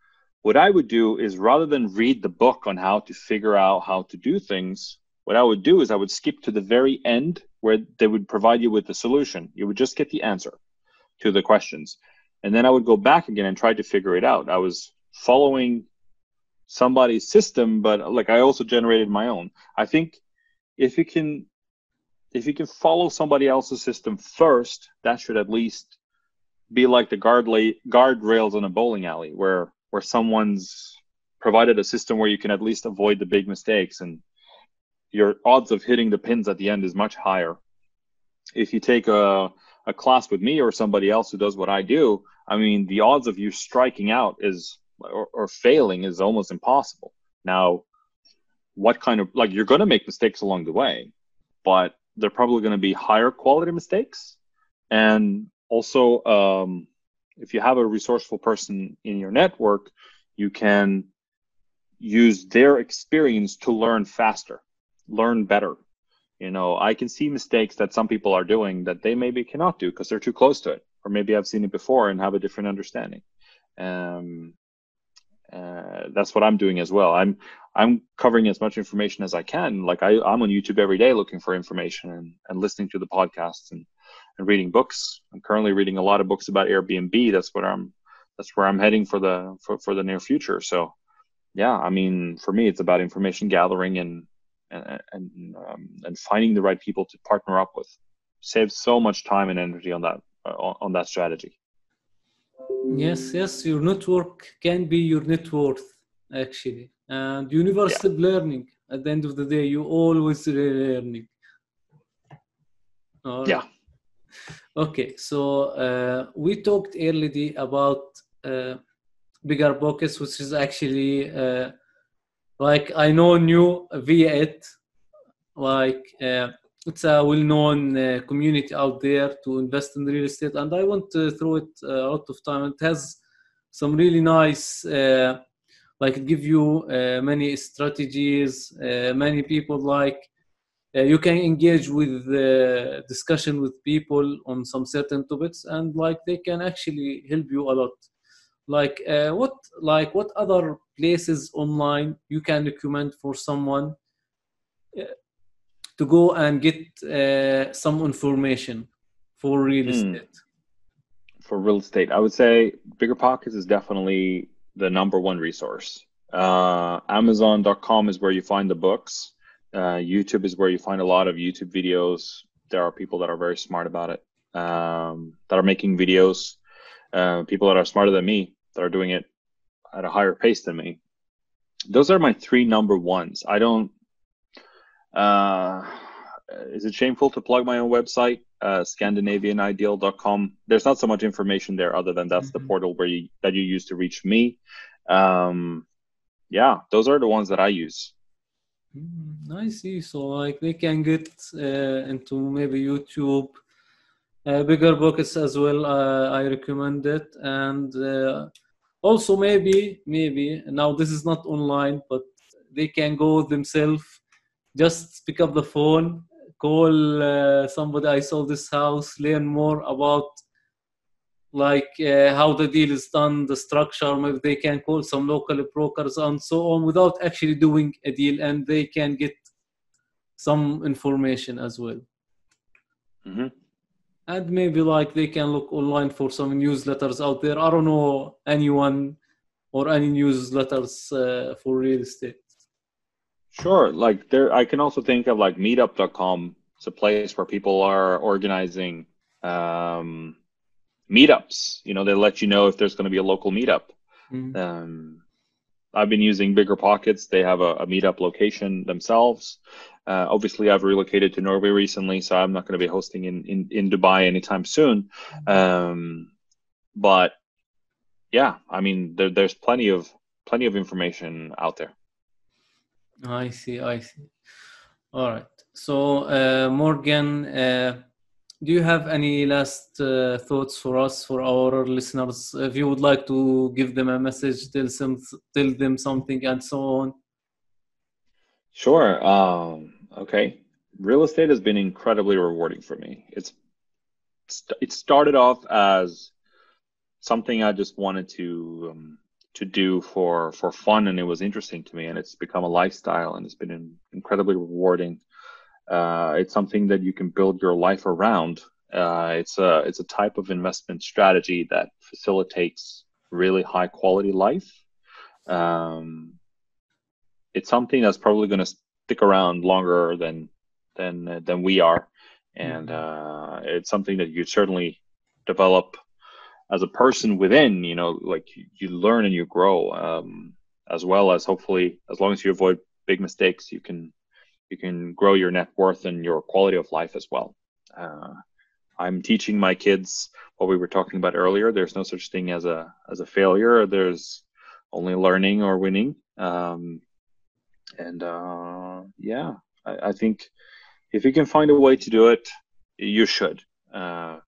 [SPEAKER 2] what i would do is rather than read the book on how to figure out how to do things what I would do is I would skip to the very end where they would provide you with the solution. You would just get the answer to the questions. And then I would go back again and try to figure it out. I was following somebody's system, but like I also generated my own. I think if you can if you can follow somebody else's system first, that should at least be like the guard la- guardrails in a bowling alley where where someone's provided a system where you can at least avoid the big mistakes and your odds of hitting the pins at the end is much higher. If you take a, a class with me or somebody else who does what I do, I mean, the odds of you striking out is or, or failing is almost impossible. Now, what kind of like you're going to make mistakes along the way, but they're probably going to be higher quality mistakes. And also, um, if you have a resourceful person in your network, you can use their experience to learn faster learn better. You know, I can see mistakes that some people are doing that they maybe cannot do because they're too close to it, or maybe I've seen it before and have a different understanding. Um, uh, that's what I'm doing as well. I'm I'm covering as much information as I can. Like I, I'm on YouTube every day looking for information and, and listening to the podcasts and, and reading books. I'm currently reading a lot of books about Airbnb. That's what I'm that's where I'm heading for the for, for the near future. So yeah, I mean for me it's about information gathering and and and, um, and finding the right people to partner up with saves so much time and energy on that uh, on that strategy
[SPEAKER 1] yes yes your network can be your net worth actually and never yeah. learning at the end of the day you always learning
[SPEAKER 2] right. yeah
[SPEAKER 1] okay so uh, we talked earlier about uh, bigger pockets which is actually uh, like I know new via it, like uh, it's a well-known uh, community out there to invest in real estate, and I want to throw it uh, a lot of time. It has some really nice, uh, like give you uh, many strategies, uh, many people like. you can engage with discussion with people on some certain topics and like they can actually help you a lot like uh, what like what other places online you can recommend for someone uh, to go and get uh, some information for real mm. estate
[SPEAKER 2] for real estate i would say bigger pockets is definitely the number one resource uh, amazon.com is where you find the books uh, youtube is where you find a lot of youtube videos there are people that are very smart about it um, that are making videos uh, people that are smarter than me that are doing it at a higher pace than me. Those are my three number ones. I don't. Uh, is it shameful to plug my own website, uh, ScandinavianIdeal.com? There's not so much information there, other than that's mm-hmm. the portal where you that you use to reach me. Um, yeah, those are the ones that I use.
[SPEAKER 1] Mm, I see. So like they can get uh, into maybe YouTube, uh, bigger pockets as well. Uh, I recommend it, and uh, also maybe maybe now this is not online, but they can go themselves. Just pick up the phone, call uh, somebody. I saw this house. Learn more about like uh, how the deal is done, the structure. Maybe they can call some local brokers and so on without actually doing a deal, and they can get some information as well.
[SPEAKER 2] Mm-hmm
[SPEAKER 1] and maybe like they can look online for some newsletters out there. I don't know anyone or any newsletters uh, for real estate.
[SPEAKER 2] Sure, like there, I can also think of like Meetup.com. It's a place where people are organizing um, meetups. You know, they let you know if there's going to be a local meetup. Mm-hmm. Um, I've been using Bigger Pockets. They have a, a meetup location themselves. Uh, obviously, I've relocated to Norway recently, so I'm not going to be hosting in, in, in Dubai anytime soon. Um, but yeah, I mean, there, there's plenty of plenty of information out there.
[SPEAKER 1] I see. I see. All right. So, uh, Morgan, uh, do you have any last uh, thoughts for us, for our listeners? If you would like to give them a message, tell them, tell them something, and so on.
[SPEAKER 2] Sure. Um, okay. Real estate has been incredibly rewarding for me. It's it started off as something I just wanted to um, to do for for fun, and it was interesting to me, and it's become a lifestyle, and it's been incredibly rewarding. Uh, it's something that you can build your life around. Uh, it's a it's a type of investment strategy that facilitates really high quality life. Um, it's something that's probably going to stick around longer than than than we are, and mm-hmm. uh, it's something that you certainly develop as a person within. You know, like you learn and you grow, um, as well as hopefully, as long as you avoid big mistakes, you can you can grow your net worth and your quality of life as well. Uh, I'm teaching my kids what we were talking about earlier. There's no such thing as a as a failure. There's only learning or winning. Um, and uh, yeah, I, I, think if you can find a way to do it, you should. Uh,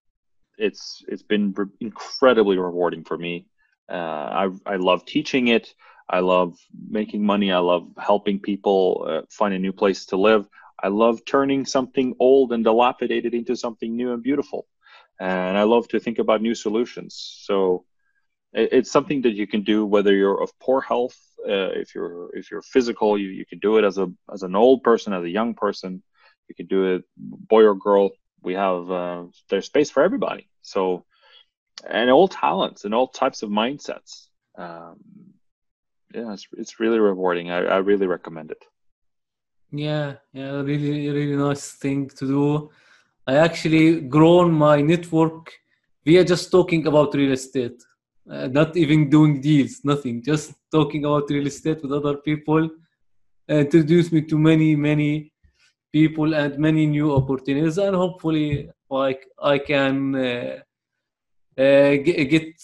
[SPEAKER 2] it's it's been incredibly rewarding for me. Uh, I I love teaching it. I love making money. I love helping people uh, find a new place to live. I love turning something old and dilapidated into something new and beautiful. And I love to think about new solutions. So it's something that you can do whether you're of poor health, uh, if you're if you're physical, you, you can do it as a as an old person, as a young person. You can do it, boy or girl. We have uh, there's space for everybody. So and all talents and all types of mindsets. Um, yeah, it's it's really rewarding. I, I really recommend it.
[SPEAKER 1] Yeah, yeah, really, really nice thing to do. I actually grown my network via just talking about real estate, uh, not even doing deals, nothing, just talking about real estate with other people. Uh, introduced me to many, many people and many new opportunities, and hopefully, like I can uh, uh get,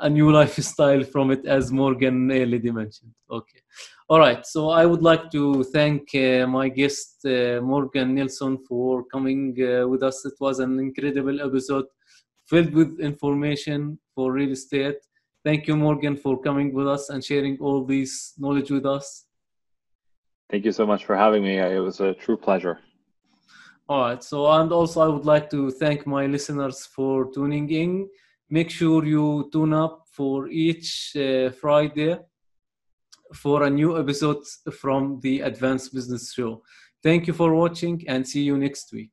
[SPEAKER 1] a new lifestyle from it, as Morgan already mentioned. Okay. All right. So I would like to thank uh, my guest, uh, Morgan Nelson, for coming uh, with us. It was an incredible episode filled with information for real estate. Thank you, Morgan, for coming with us and sharing all this knowledge with us.
[SPEAKER 2] Thank you so much for having me. It was a true pleasure.
[SPEAKER 1] All right. So, and also, I would like to thank my listeners for tuning in make sure you tune up for each uh, Friday for a new episode from the Advanced Business Show. Thank you for watching and see you next week.